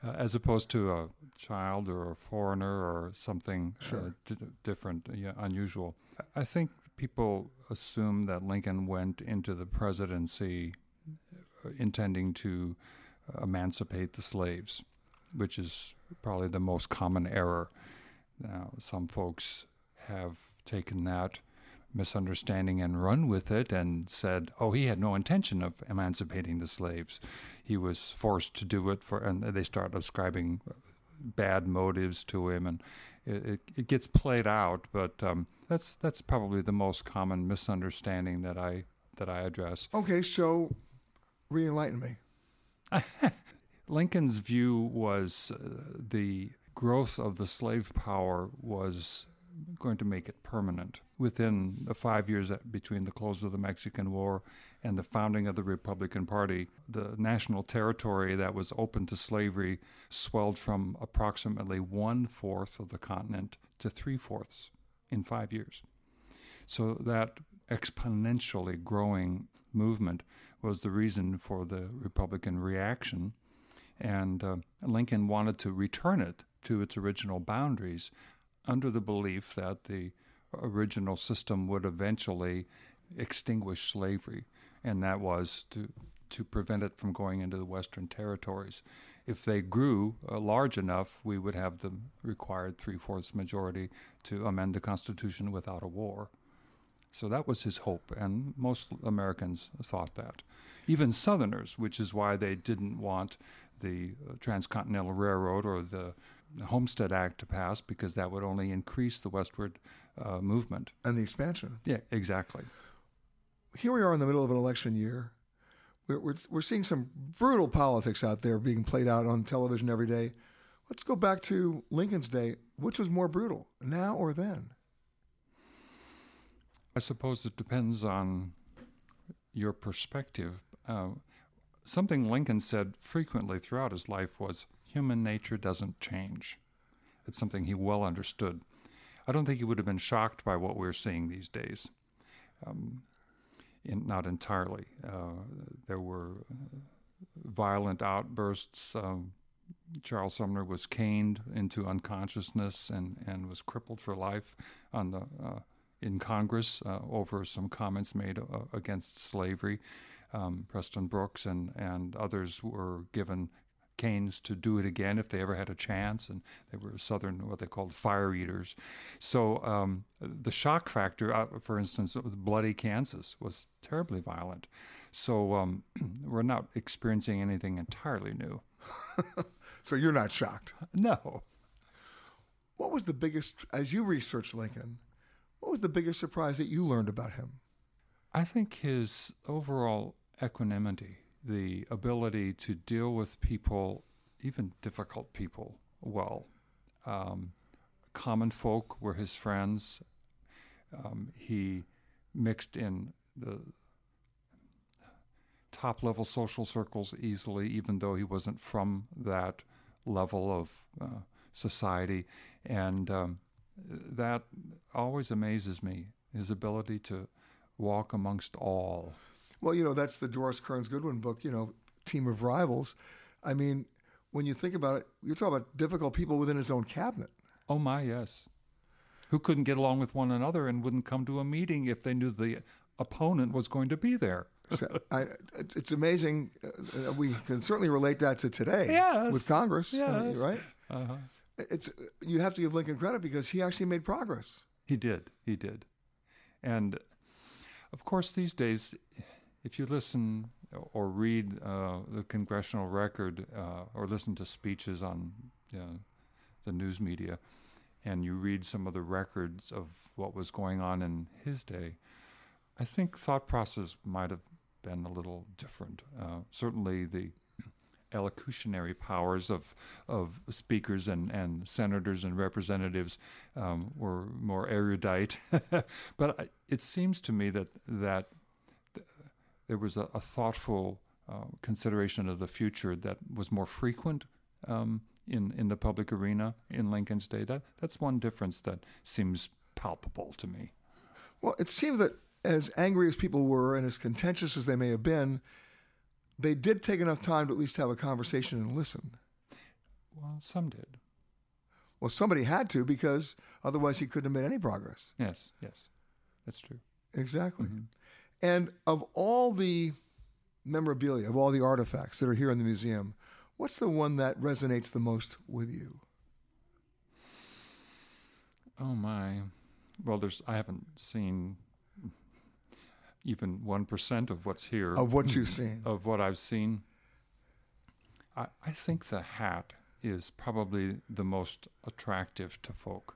as opposed to a child or a foreigner or something uh, d- different, yeah, unusual. I think people assume that Lincoln went into the presidency uh, intending to emancipate the slaves, which is probably the most common error. Now, some folks have taken that misunderstanding and run with it and said, "Oh, he had no intention of emancipating the slaves. He was forced to do it for," and they start ascribing bad motives to him, and it, it gets played out. But um, that's that's probably the most common misunderstanding that I that I address. Okay, so re-enlighten me. Lincoln's view was uh, the growth of the slave power was going to make it permanent. Within the five years that- between the close of the Mexican War and the founding of the Republican Party, the national territory that was open to slavery swelled from approximately one fourth of the continent to three fourths in five years. So that exponentially growing movement was the reason for the Republican reaction. And uh, Lincoln wanted to return it to its original boundaries under the belief that the original system would eventually extinguish slavery, and that was to to prevent it from going into the Western territories. If they grew uh, large enough, we would have the required three fourths majority to amend the Constitution without a war. So that was his hope, and most Americans thought that. Even Southerners, which is why they didn't want the uh, Transcontinental Railroad or the Homestead Act to pass, because that would only increase the westward uh, movement. And the expansion. Yeah, exactly. Here we are in the middle of an election year. We're, we're, we're seeing some brutal politics out there being played out on television every day. Let's go back to Lincoln's day. Which was more brutal, now or then? I suppose it depends on your perspective. Uh, something Lincoln said frequently throughout his life was human nature doesn't change. It's something he well understood. I don't think he would have been shocked by what we're seeing these days. Um, in, not entirely. Uh, there were violent outbursts. Um, Charles Sumner was caned into unconsciousness and, and was crippled for life on the uh, in Congress uh, over some comments made uh, against slavery. Um, Preston Brooks and, and others were given canes to do it again if they ever had a chance, and they were Southern, what they called fire eaters. So um, the shock factor, uh, for instance, bloody Kansas was terribly violent. So um, we're not experiencing anything entirely new. So you're not shocked? No. What was the biggest, as you researched Lincoln, what was the biggest surprise that you learned about him? I think his overall equanimity, the ability to deal with people, even difficult people, well. Um, common folk were his friends. Um, he mixed in the top level social circles easily, even though he wasn't from that level of uh, society. And um, that always amazes me his ability to walk amongst all. Well, you know, that's the Doris Kearns Goodwin book, you know, Team of Rivals. I mean, when you think about it, you're talking about difficult people within his own cabinet. Oh, my, yes. who couldn't get along with one another and wouldn't come to a meeting if they knew the opponent was going to be there. So, I, it's amazing. Uh, we can certainly relate that to today Yes. with Congress, Yes. right? Uh-huh. It's you have to give Lincoln credit because he actually made progress. He did. He did. And of course, these days, if you listen or read uh, the congressional record uh, or listen to speeches on you know, the news media, and you read some of the records of what was going on in his day, I think thought process might have been a little different. Uh, certainly, the elocutionary powers of of speakers and, and senators and representatives um, were more erudite. but it seems to me that that th- there was a, a thoughtful uh, consideration of the future that was more frequent um, in in the public arena in Lincoln's day. That that's one difference that seems palpable to me. Well, it seems that as angry as people were and as contentious as they may have been, they did take enough time to at least have a conversation and listen. Well, some did. Well, somebody had to because otherwise he couldn't have made any progress. Yes, yes, that's true. Exactly. Mm-hmm. And of all the memorabilia, of all the artifacts that are here in the museum, what's the one that resonates the most with you? Oh my. Well, there's I haven't seen even 1% of what's here. Of what you've seen. Of what I've seen. I, I think the hat is probably the most attractive to folk.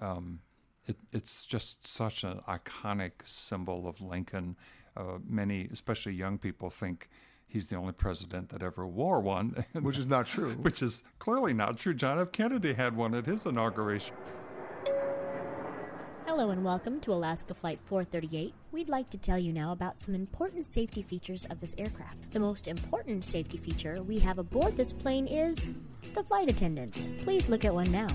Um, it, it's just such an iconic symbol of Lincoln. Uh, many, especially young people, think he's the only president that ever wore one. Which is not true. Which is clearly not true. John F. Kennedy had one at his inauguration. Hello and welcome to Alaska Flight 438. We'd like to tell you now about some important safety features of this aircraft. The most important safety feature we have aboard this plane is the flight attendants. Please look at one now.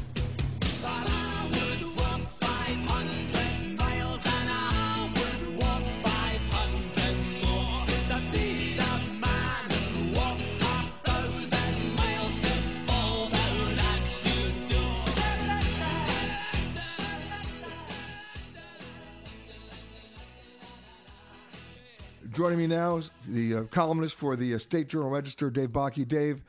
Joining me now is the uh, columnist for the uh, State Journal Register, Dave Bakke. Dave,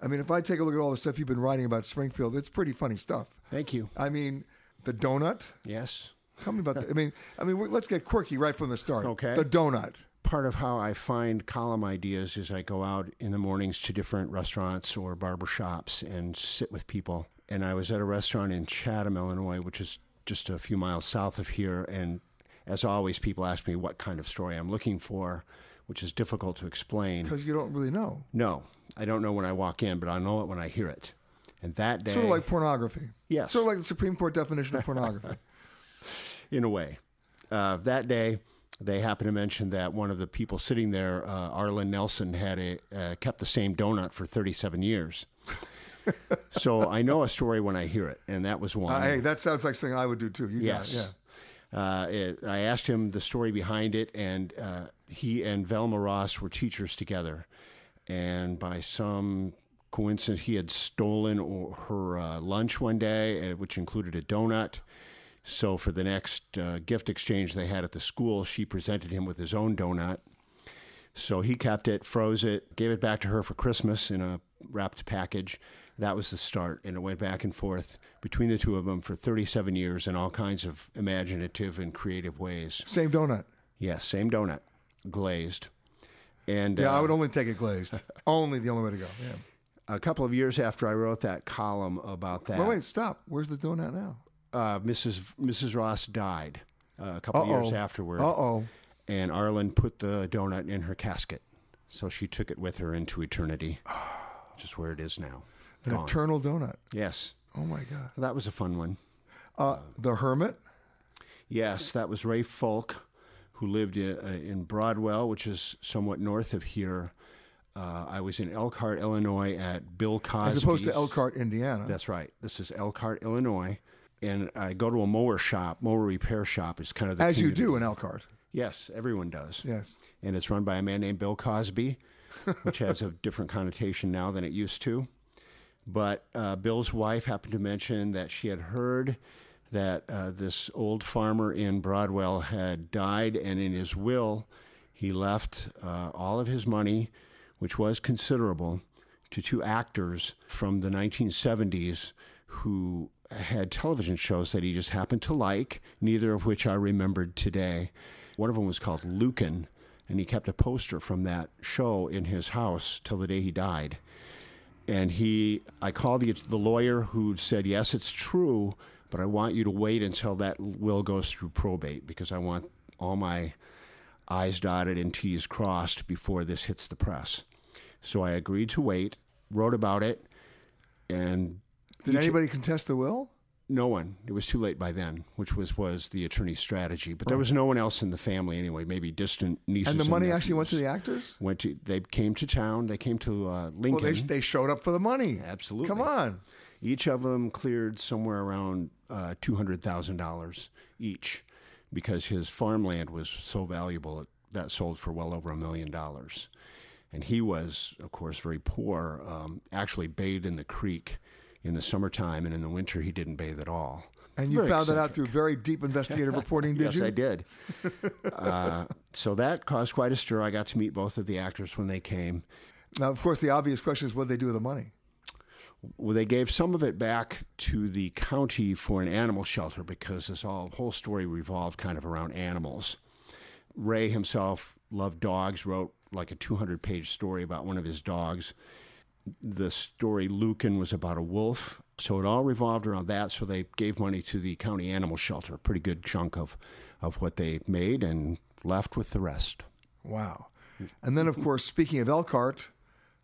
I mean, if I take a look at all the stuff you've been writing about Springfield, it's pretty funny stuff. Thank you. I mean, the donut. Yes. Tell me about that. I mean, I mean, let's get quirky right from the start. Okay. The donut. Part of how I find column ideas is I go out in the mornings to different restaurants or barber shops and sit with people. And I was at a restaurant in Chatham, Illinois, which is just a few miles south of here. And as always, people ask me what kind of story I'm looking for, which is difficult to explain. Because you don't really know. No, I don't know when I walk in, but I know it when I hear it. And that day, Sort of like pornography. Yes. Sort of like the Supreme Court definition of pornography. in a way. Uh, that day, they happened to mention that one of the people sitting there, uh, Arlen Nelson, had a uh, kept the same donut for 37 years. so I know a story when I hear it, and that was one. Uh, hey, that sounds like something I would do too. You yes. got. Yeah. Uh, it, I asked him the story behind it, and uh, he and Velma Ross were teachers together. And by some coincidence, he had stolen her uh, lunch one day, uh, which included a donut. So for the next uh, gift exchange they had at the school, she presented him with his own donut. So he kept it, froze it, gave it back to her for Christmas in a wrapped package. That was the start, and it went back and forth between the two of them for 37 years in all kinds of imaginative and creative ways. Same donut. Yes, same donut, glazed. And Yeah, I uh, would only take it glazed. only the only way to go. Yeah. a couple of years after I wrote that column about that, Wait, wait, stop. Where's the donut now? uh, Mrs. Mrs. Ross died uh, a couple of years afterward. Uh-oh. And Arlen put the donut in her casket, so she took it with her into eternity, which is where it is now. An Gone. eternal donut. Yes. Oh my God. That was a fun one. Uh, the Hermit. Yes, that was Ray Folk, who lived in, uh, in Broadwell, which is somewhat north of here. Uh, I was in Elkhart, Illinois, at Bill Cosby's. As opposed to Elkhart, Indiana. That's right. This is Elkhart, Illinois, and I go to a mower shop, mower repair shop. It's kind of the As you community. do in Elkhart. Yes, everyone does. Yes. And it's run by a man named Bill Cosby, which has a different connotation now than it used to. But uh, Bill's wife happened to mention that she had heard that uh, this old farmer in Broadwell had died, and in his will, he left uh, all of his money, which was considerable, to two actors from the 1970s who had television shows that he just happened to like, neither of which I remembered today. One of them was called Lucan, and he kept a poster from that show in his house till the day he died. And he, I called the, the lawyer who said, Yes, it's true, but I want you to wait until that will goes through probate because I want all my I's dotted and T's crossed before this hits the press. So I agreed to wait, wrote about it, and Did each- anybody contest the will? No one. It was too late by then, which was was the attorney's strategy. But there was no one else in the family anyway. Maybe distant nieces. And the money actually went to the actors? Went to. They came to town. They came to uh, Lincoln. Well, they, they showed up for the money. Absolutely. Come on. Each of them cleared somewhere around uh, two hundred thousand dollars each, because his farmland was so valuable that sold for well over a million dollars, and he was, of course, very poor. Um, actually, bathed in the creek in the summertime, and in the winter he didn't bathe at all. And you Very found that out through very deep investigative reporting, did yes, you? I did. uh, so that caused quite a stir. I got to meet both of the actors when they came. Now, of course, the obvious question is what did they do with the money? Well, they gave some of it back to the county for an animal shelter because this all whole story revolved kind of around animals. Ray himself loved dogs, wrote like a 200 page story about one of his dogs. The story Lucan was about a wolf. So it all revolved around that. So they gave money to the county animal shelter, a pretty good chunk of, of what they made, and left with the rest. Wow. And then, of course, speaking of Elkhart,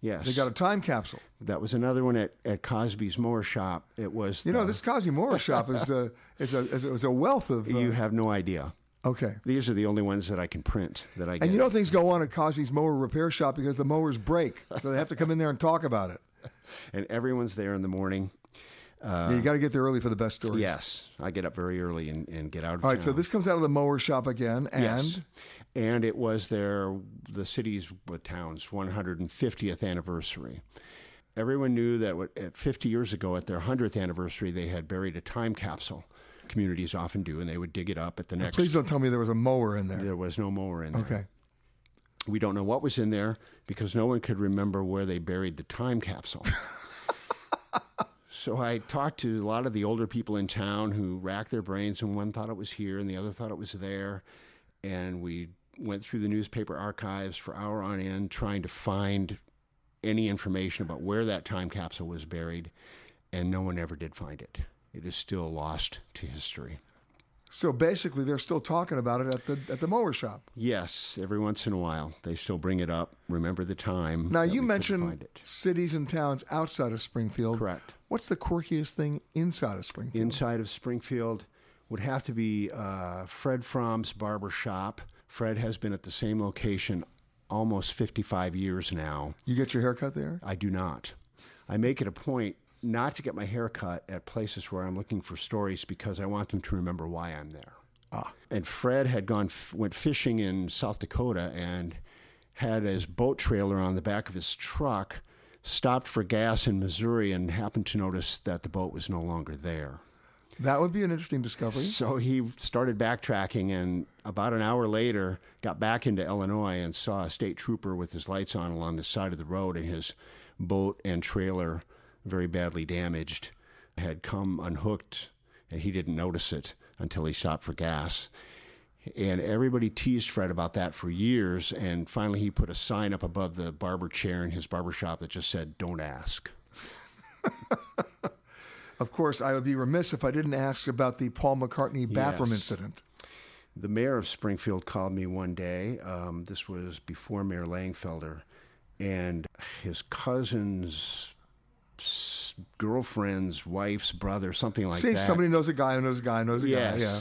Yes. they got a time capsule. That was another one at, at Cosby's Mower Shop. It was You know, this Cosby Moore shop is a, is a, is a, is a wealth of. Uh, You have no idea. Okay. These are the only ones that I can print that I get. and you know things go on at Cosby's mower repair shop because the mowers break, so they have to come in there and talk about it. and everyone's there in the morning. Uh, Yeah, you got to get there early for the best stories. Yes, I get up very early and, and get out. Of All right, so town. this comes out of the mower shop again, and Yes. and it was their the city's town's 150th anniversary. Everyone knew that at 50 years ago, at their 100th anniversary, they had buried a time capsule. Communities often do, and they would dig it up at the next. please don't tell me there was a mower in there. There was no mower in there. Okay. We don't know what was in there because no one could remember where they buried the time capsule. so I talked to a lot of the older people in town who racked their brains, and one thought it was here and the other thought it was there. And we went through the newspaper archives for hour on end trying to find any information about where that time capsule was buried, and no one ever did find it. It is still lost to history. So basically, they're still talking about it at the at the mower shop. Yes, every once in a while they still bring it up. Remember the time. Now you mentioned cities and towns outside of Springfield. Correct. What's the quirkiest thing inside of Springfield? inside of Springfield would have to be uh, Fred Fromm's barber shop. Fred has been at the same location almost 55 years now. You get your haircut there? I do not. I make it a point not to get my hair cut at places where I'm looking for stories because I want them to remember why I'm there. Ah. And Fred had gone went fishing in South Dakota and had his boat trailer on the back of his truck, stopped for gas in Missouri and happened to notice that the boat was no longer there. That would be an interesting discovery. So he started backtracking, and about an hour later, got back into Illinois and saw a state trooper with his lights on along the side of the road, and his boat and trailer, very badly damaged, had come unhooked, and he didn't notice it until he stopped for gas. And everybody teased Fred about that for years, and finally he put a sign up above the barber chair in his barber shop that just said, "Don't ask." Of course, I would be remiss if I didn't ask about the Paul McCartney bathroom Yes. incident. The mayor of Springfield called me one day. Um, this was before Mayor Langfelder, and his cousin's girlfriend's wife's brother, something like See, that. somebody knows a guy who knows a guy who knows a yes, guy. Yeah.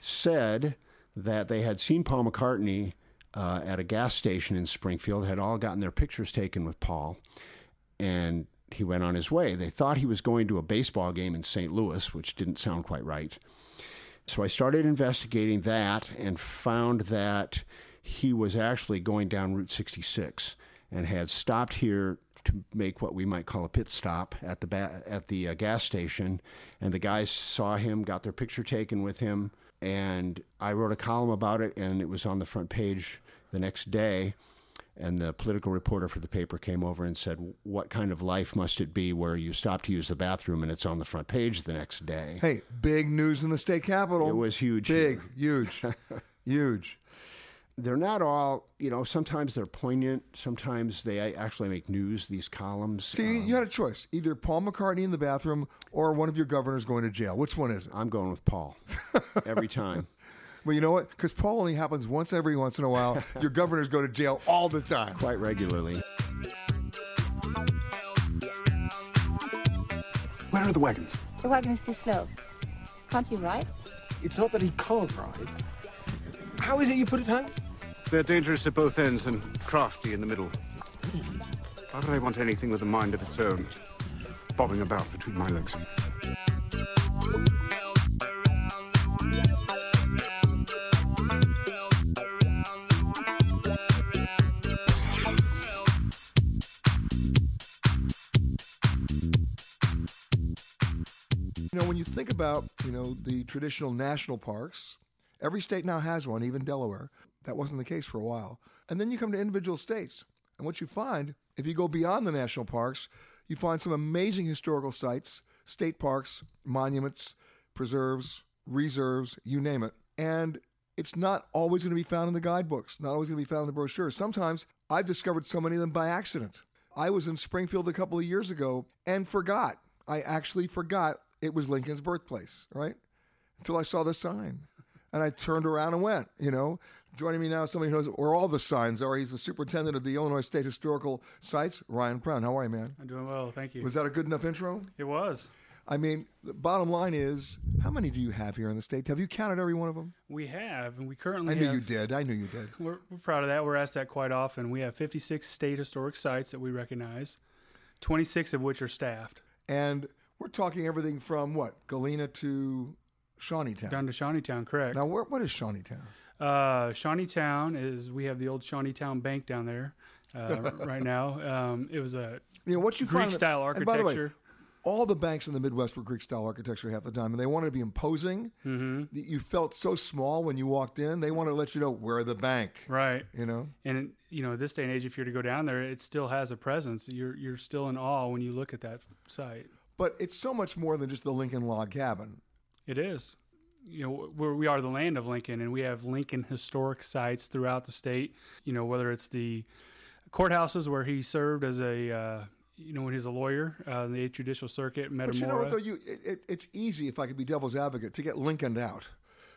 said that they had seen Paul McCartney uh, at a gas station in Springfield, had all gotten their pictures taken with Paul, and he went on his way. They thought he was going to a baseball game in St. Louis, which didn't sound quite right. So I started investigating that and found that he was actually going down Route 66 and had stopped here to make what we might call a pit stop at the ba- at the uh, gas station. And the guys saw him, got their picture taken with him, and I wrote a column about it, and it was on the front page the next day. And the political reporter for the paper came over and said, "What kind of life must it be where you stop to use the bathroom and it's on the front page the next day?" Hey, big news in the state capital. It was huge. Big, huge, huge. They're not all, you know. Sometimes they're poignant. Sometimes they actually make news. These columns. See, you um, had a choice: either Paul McCartney in the bathroom or one of your governors going to jail. Which one is it? I'm going with Paul every time. Well, you know what? Because Paul only happens once every once in a while. Your governors go to jail all the time. Quite regularly. Where are the wagons? The wagon is too slow. Can't you ride? It's not that he can't ride. How is it you put it home? They're dangerous at both ends and crafty in the middle. Why would I want anything with a mind of its own, bobbing about between my legs? You know, when you think about, you know, the traditional national parks, every state now has one, even Delaware. That wasn't the case for a while. And then you come to individual states. And what you find, if you go beyond the national parks, you find some amazing historical sites, state parks, monuments, preserves, reserves, you name it. And it's not always going to be found in the guidebooks, not always going to be found in the brochures. Sometimes I've discovered so many of them by accident. I was in Springfield a couple of years ago and forgot. I actually forgot it was Lincoln's birthplace, right? Until I saw the sign. And I turned around and went, you know. Joining me now is somebody who knows where all the signs are. He's the superintendent of the Illinois State Historical Sites, Ryan Brown. How are you, man? I'm doing well, thank you. Was that a good enough intro? It was. I mean, the bottom line is, how many do you have here in the state? Have you counted every one of them? We have, and we currently I knew have, you did. I knew you did. We're, we're proud of that. We're asked that quite often. We have 56 state historic sites that we recognize, 26 of which are staffed. And we're talking everything from what? Galena to Shawneetown. Down to Shawneetown, correct. Now, where, what is Shawneetown? Uh, Shawneetown is, we have the old Shawneetown Bank down there uh, right now. Um, it was a You know, what you Greek style and by the way, architecture. all the banks in the Midwest were Greek style architecture half the time, and they wanted to be imposing. Mm-hmm. You felt so small when you walked in. They wanted to let you know we're the bank. Right. You know? And you know, this day and age, if you're to go down there, it still has a presence. You're you're still in awe when you look at that site. But it's so much more than just the Lincoln log cabin. It is. You know, we're, we are the land of Lincoln, and we have Lincoln historic sites throughout the state. You know, whether it's the courthouses where he served as a, uh, you know, when he was a lawyer uh, in the Eighth Judicial Circuit, Metamora. But you know what, though? You, it, it, it's easy, if I could be devil's advocate, to get Lincolned out.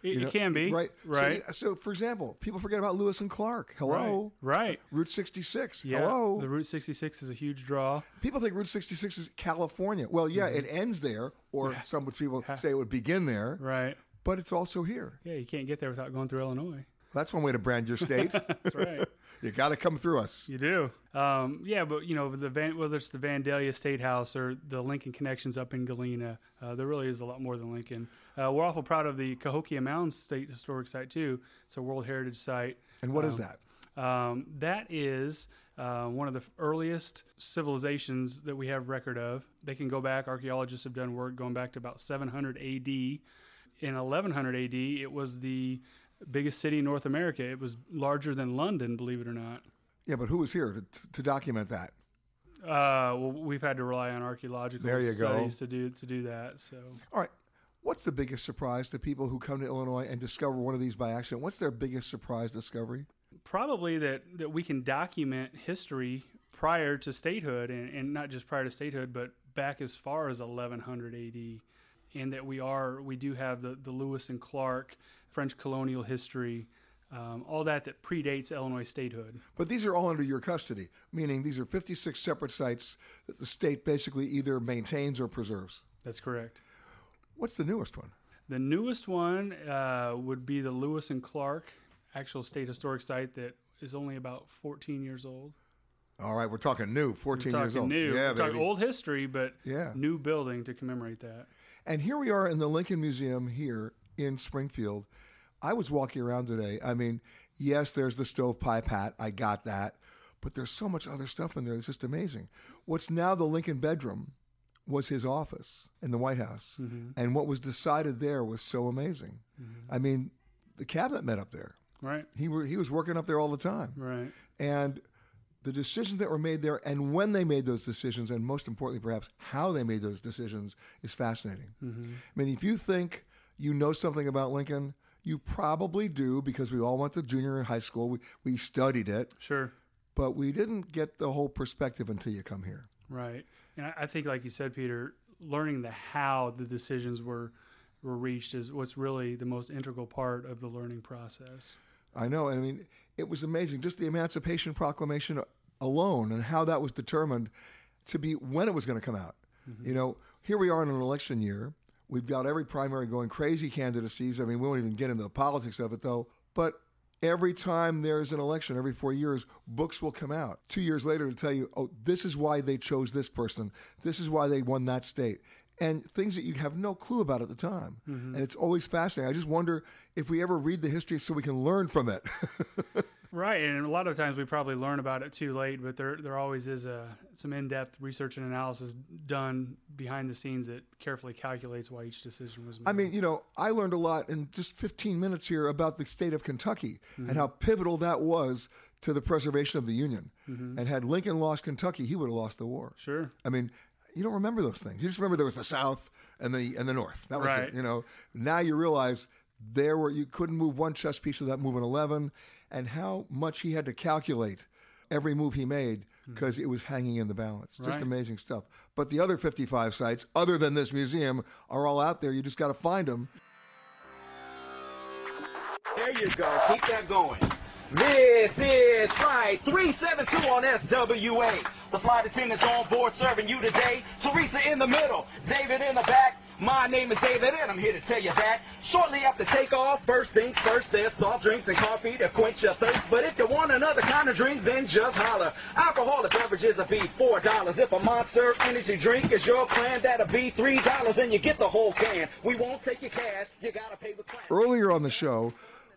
It- You it can be, Right. right. So, so, for example, people forget about Lewis and Clark. Hello. Right. right. Route 66. Yeah, Hello. the Route 66 is a huge draw. People think Route 66 is California. Well, yeah, Mhm. it ends there, or Yeah. some people say it would begin there. Right. But it's also here. Yeah, you can't get there without going through Illinois. That's one way to brand your state. That's right. you got to come through us. You do. Um, yeah, but you know, the Van, whether it's the Vandalia State House or the Lincoln connections up in Galena, uh, there really is a lot more than Lincoln. Uh, we're awful proud of the Cahokia Mounds State Historic Site too. It's a World Heritage Site. And what is Um, that? Um, that is uh, one of the earliest civilizations that we have record of. They can go back. Archaeologists have done work going back to about 700 A.D. In 1100 A.D., it was the biggest city in North America. It was larger than London, believe it or not. Yeah, but who was here to, to document that? Uh, well, we've had to rely on archaeological you go. studies to do to do that. So All right. What's the biggest surprise to people who come to Illinois and discover one of these by accident? What's their biggest surprise discovery? probably that that we can document history prior to statehood, and, and not just prior to statehood, but back as far as 1100 AD, and that we are we do have the the Lewis and Clark French colonial history. Um, all that that predates Illinois statehood. But these are all under your custody, meaning these are 56 separate sites that the state basically either maintains or preserves. That's correct. What's the newest one? The newest one uh, would be the Lewis and Clark actual state historic site that is only about 14 years old. All right, we're talking new, 14 We're years old. New. Yeah, We're talking old history, but Yeah. new building to commemorate that. And here we are in the Lincoln Museum here in Springfield. I was walking around today. I mean, yes, there's the stovepipe hat. I got that. but there's so much other stuff in there. It's just amazing. What's now the Lincoln bedroom was his office in the White House, Mhm. and what was decided there was so amazing. I mean, the cabinet met up there. Right. He were he was working up there all the time. Right. And the decisions that were made there and when they made those decisions and most importantly perhaps how they made those decisions is fascinating. Mhm. I mean, if you think you know something about Lincoln, you probably do because we all went to junior and high school. We we studied it. Sure. But we didn't get the whole perspective until you come here. Right. And I think, like you said, Peter, learning the how the decisions were were reached is what's really the most integral part of the learning process. I know. I mean, it was amazing. Just the Emancipation Proclamation alone and how that was determined to be when it was going to come out. Mm-hmm. You know, here we are in an election year. We've got every primary going crazy candidacies. I mean, we won't even get into the politics of it, though. But every time there's an election, every four years, books will come out two years later to tell you, oh, this is why they chose this person. This is why they won that state. And things that you have no clue about at the time. Mhm. And it's always fascinating. I just wonder if we ever read the history so we can learn from it. Right, and a lot of times we probably learn about it too late, but there there always is a some in depth research and analysis done behind the scenes that carefully calculates why each decision was made. I mean, you know, I learned a lot in just 15 minutes here about the state of Kentucky Mhm. and how pivotal that was to the preservation of the Union. Mhm. And had Lincoln lost Kentucky, he would have lost the war. Sure. I mean, you don't remember those things. You just remember there was the South and the and the North. That was Right. it. You know, now you realize there were you couldn't move one chess piece without moving 11, and how much he had to calculate every move he made hmm. because it was hanging in the balance. Just Right. amazing stuff. But the other 55 sites, other than this museum, are all out there. You just got to find them. There you go. Keep that going. This is Flight 372 on SWA. The flight attendants on board serving you today. Teresa in the middle, David in the back. My name is David, and I'm here to tell you that shortly after takeoff, first things first, there's soft drinks and coffee to quench your thirst. But if you want another kind of drink, then just holler. Alcoholic beverages will be four dollars. If a Monster Energy drink is your plan, that'll be three dollars, and you get the whole can. We won't take your cash. You gotta pay with cash. Earlier on the show,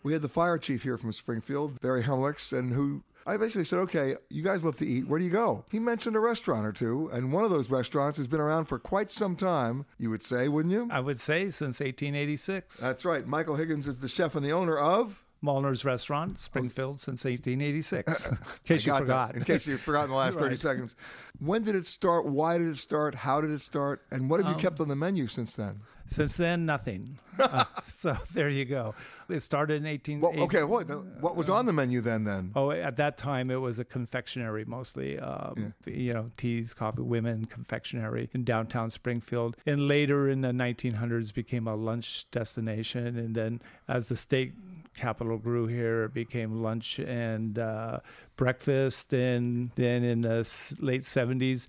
we had the fire chief here from Springfield, Barry Helmerichs, and who I basically said, okay, you guys love to eat. Where do you go? He mentioned a restaurant or two, and one of those restaurants has been around for quite some time, you would say, wouldn't you? I would say since 1886. That's right. Michael Higgins is the chef and the owner of Maldaner's Restaurant, Springfield, since 1886. In case you forgot. that. In case you forgot in the last 30 seconds. When did it start? Why did it start? How did it start? And what have you Um, kept on the menu since then? Since then, nothing. Uh, so there you go. It started in 18. Well, okay, what what was on the menu then? Then Oh, at that time it was a confectionery mostly. Um, You know, teas, coffee, women, confectionery in downtown Springfield. And later in the 1900s became a lunch destination. And then as the state capital grew here, it became lunch and uh, breakfast. And then in the late 70s,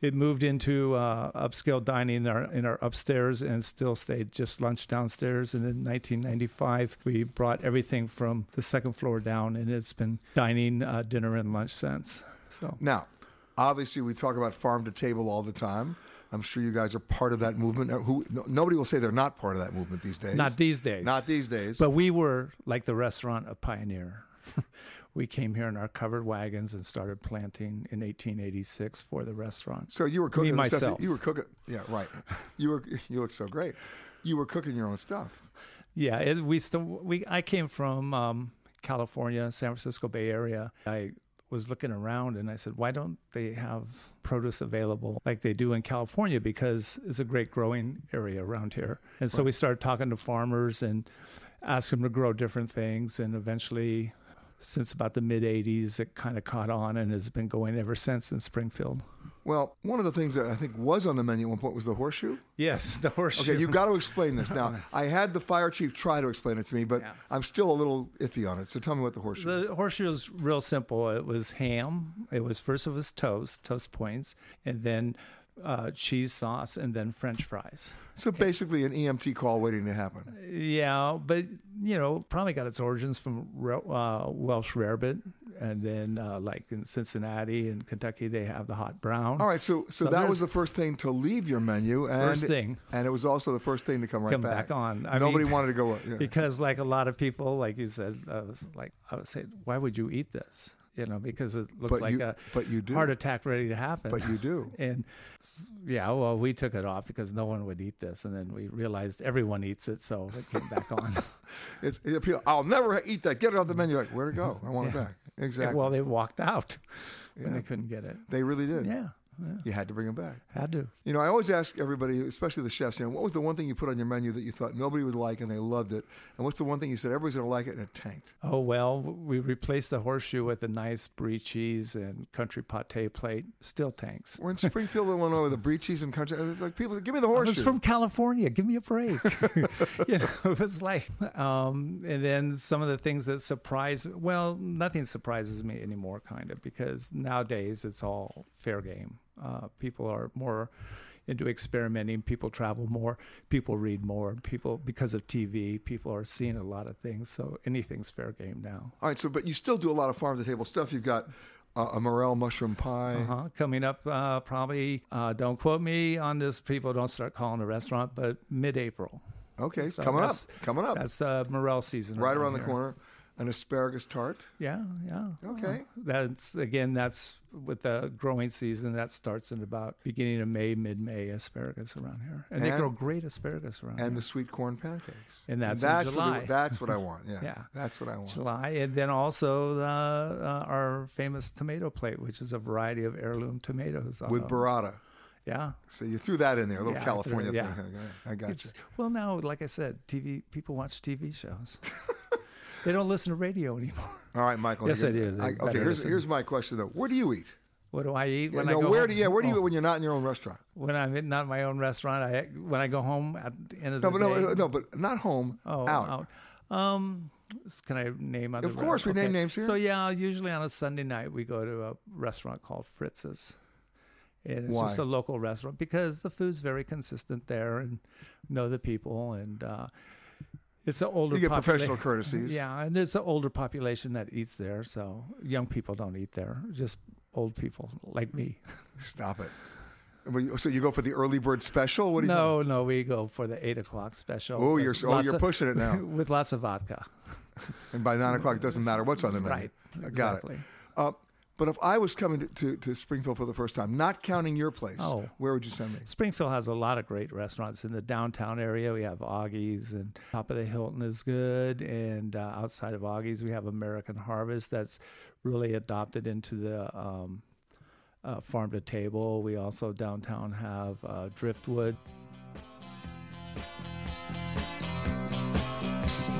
it moved into uh, upscale dining in our, in our upstairs and still stayed just lunch downstairs. And in 1995, we brought everything from the second floor down, and it's been dining, uh, dinner, and lunch since. So Now, obviously, we talk about farm to table all the time. I'm sure you guys are part of that movement. Who no, nobody will say they're not part of that movement these days. not these days. Not these days. But we were like the restaurant, a pioneer. we came here in our covered wagons and started planting in 1886 for the restaurant. So you were cooking Me the stuff. You, you were cooking. Yeah, right. You were. You look so great. You were cooking your own stuff. Yeah, it, we still we I came from um, California, San Francisco Bay Area. I was looking around and I said, why don't they have produce available like they do in California because it's a great growing area around here. And so Right. we started talking to farmers and asked them to grow different things and eventually since about the mid 80s it kind of caught on and has been going ever since in Springfield. Well, one of the things that I think was on the menu at one point was the horseshoe. Yes, the horseshoe. Okay, you've got to explain this. Now, I had the fire chief try to explain it to me, but I'm still a little iffy on it. So tell me what the horseshoe is. The horseshoe is real simple. It was ham. It was first it was toast, toast points, and then uh, cheese sauce, and then French fries. So basically, an EMT call waiting to happen. Yeah, but you know, probably got its origins from uh, Welsh rarebit, and then uh, like in Cincinnati and Kentucky, they have the hot brown. All right, so so, So that was the first thing to leave your menu, and First thing. and it was also the first thing to come right come back, on. I Nobody mean, wanted to go. Yeah. because, like a lot of people, like you said, I was like I would say, why would you eat this? You know, because it looks But like you- a but you do. heart attack ready to happen. But you do. And yeah, well, we took it off because no one would eat this, and then we realized everyone eats it, so it came back on. It's, it appeal. I'll never eat that. Get it off the menu. Like, where to go? I want it back. Exactly. Well, they walked out when Yeah. they couldn't get it. They really did. Yeah. Yeah. You had to bring them back. Had to. You know, I always ask everybody, especially the chefs, you know, what was the one thing you put on your menu that you thought nobody would like and they loved it? And what's the one thing you said everybody's going to like it and it tanked? Oh well, we replaced the horseshoe with a nice brie cheese and country pate plate. Still tanks. We're in Springfield, Illinois, with the brie cheese and country. It's like people, give me the I horseshoe. was from California. Give me a break. you know, it was like, um, and then some of the things that surprise. Well, nothing surprises me anymore, kind of, because nowadays it's all fair game. Uh, people are more into experimenting. People travel more. People read more. People because of TV. People are seeing a lot of things. So anything's fair game now. All right, so but you still do a lot of farm to table stuff. You've got uh, a morel mushroom pie. Uh-huh. Coming up, uh, probably, uh, don't quote me on this, people don't start calling the restaurant, but mid April. Okay, coming up, coming up. That's uh, morel season. right around the here. corner. An asparagus tart. Yeah, yeah. Okay. Uh, that's again. That's with the growing season. That starts in about beginning of May, mid-May. Asparagus around here, and, they grow great asparagus around here. And here. the sweet corn pancakes. And that's in that's July. What that's what I want. Yeah, Yeah. that's what I want. July, and then also the, uh, our famous tomato plate, which is a variety of heirloom tomatoes With Uh, burrata. Yeah. So you threw that in there, a little Yeah, California threw it- thing. yeah. I got It's- you. Well, now, like I said, TV people watch TV shows. they don't listen to radio anymore. All right, Michael. Yes, I do. They okay, here's listen. here's my question though. Where do you eat? What do I eat when no, I go where home? do yeah, where do you Oh. eat when you're not in your own restaurant? When I'm in, not in my own restaurant, I when I go home at the end of No, the but day. no, no, but not home. Oh, out. out. Um, can I name other? Of course, we name names here. So yeah, usually on a Sunday night we go to a restaurant called Fritz's. And it's just a local restaurant because the food's very consistent there, and know the people, and uh, it's an older. You get popula- professional courtesies. Yeah, and there's an older population that eats there, so young people don't eat there, just old people like me. Stop it. So you go for the early bird special? What do you? No, no, we go for the eight o'clock special. Oh, you're oh, you're of- pushing it now. with lots of vodka. and by nine o'clock, it doesn't matter what's on the menu. Right, I got it. Uh, but if I was coming to, to, to Springfield for the first time, not counting your place, Oh. where would you send me? Springfield has a lot of great restaurants in the downtown area. We have Augie's, and top of the Hilton is good. And uh, outside of Augie's, we have American Harvest that's really adopted into the um, uh, farm to table. We also downtown have uh, Driftwood.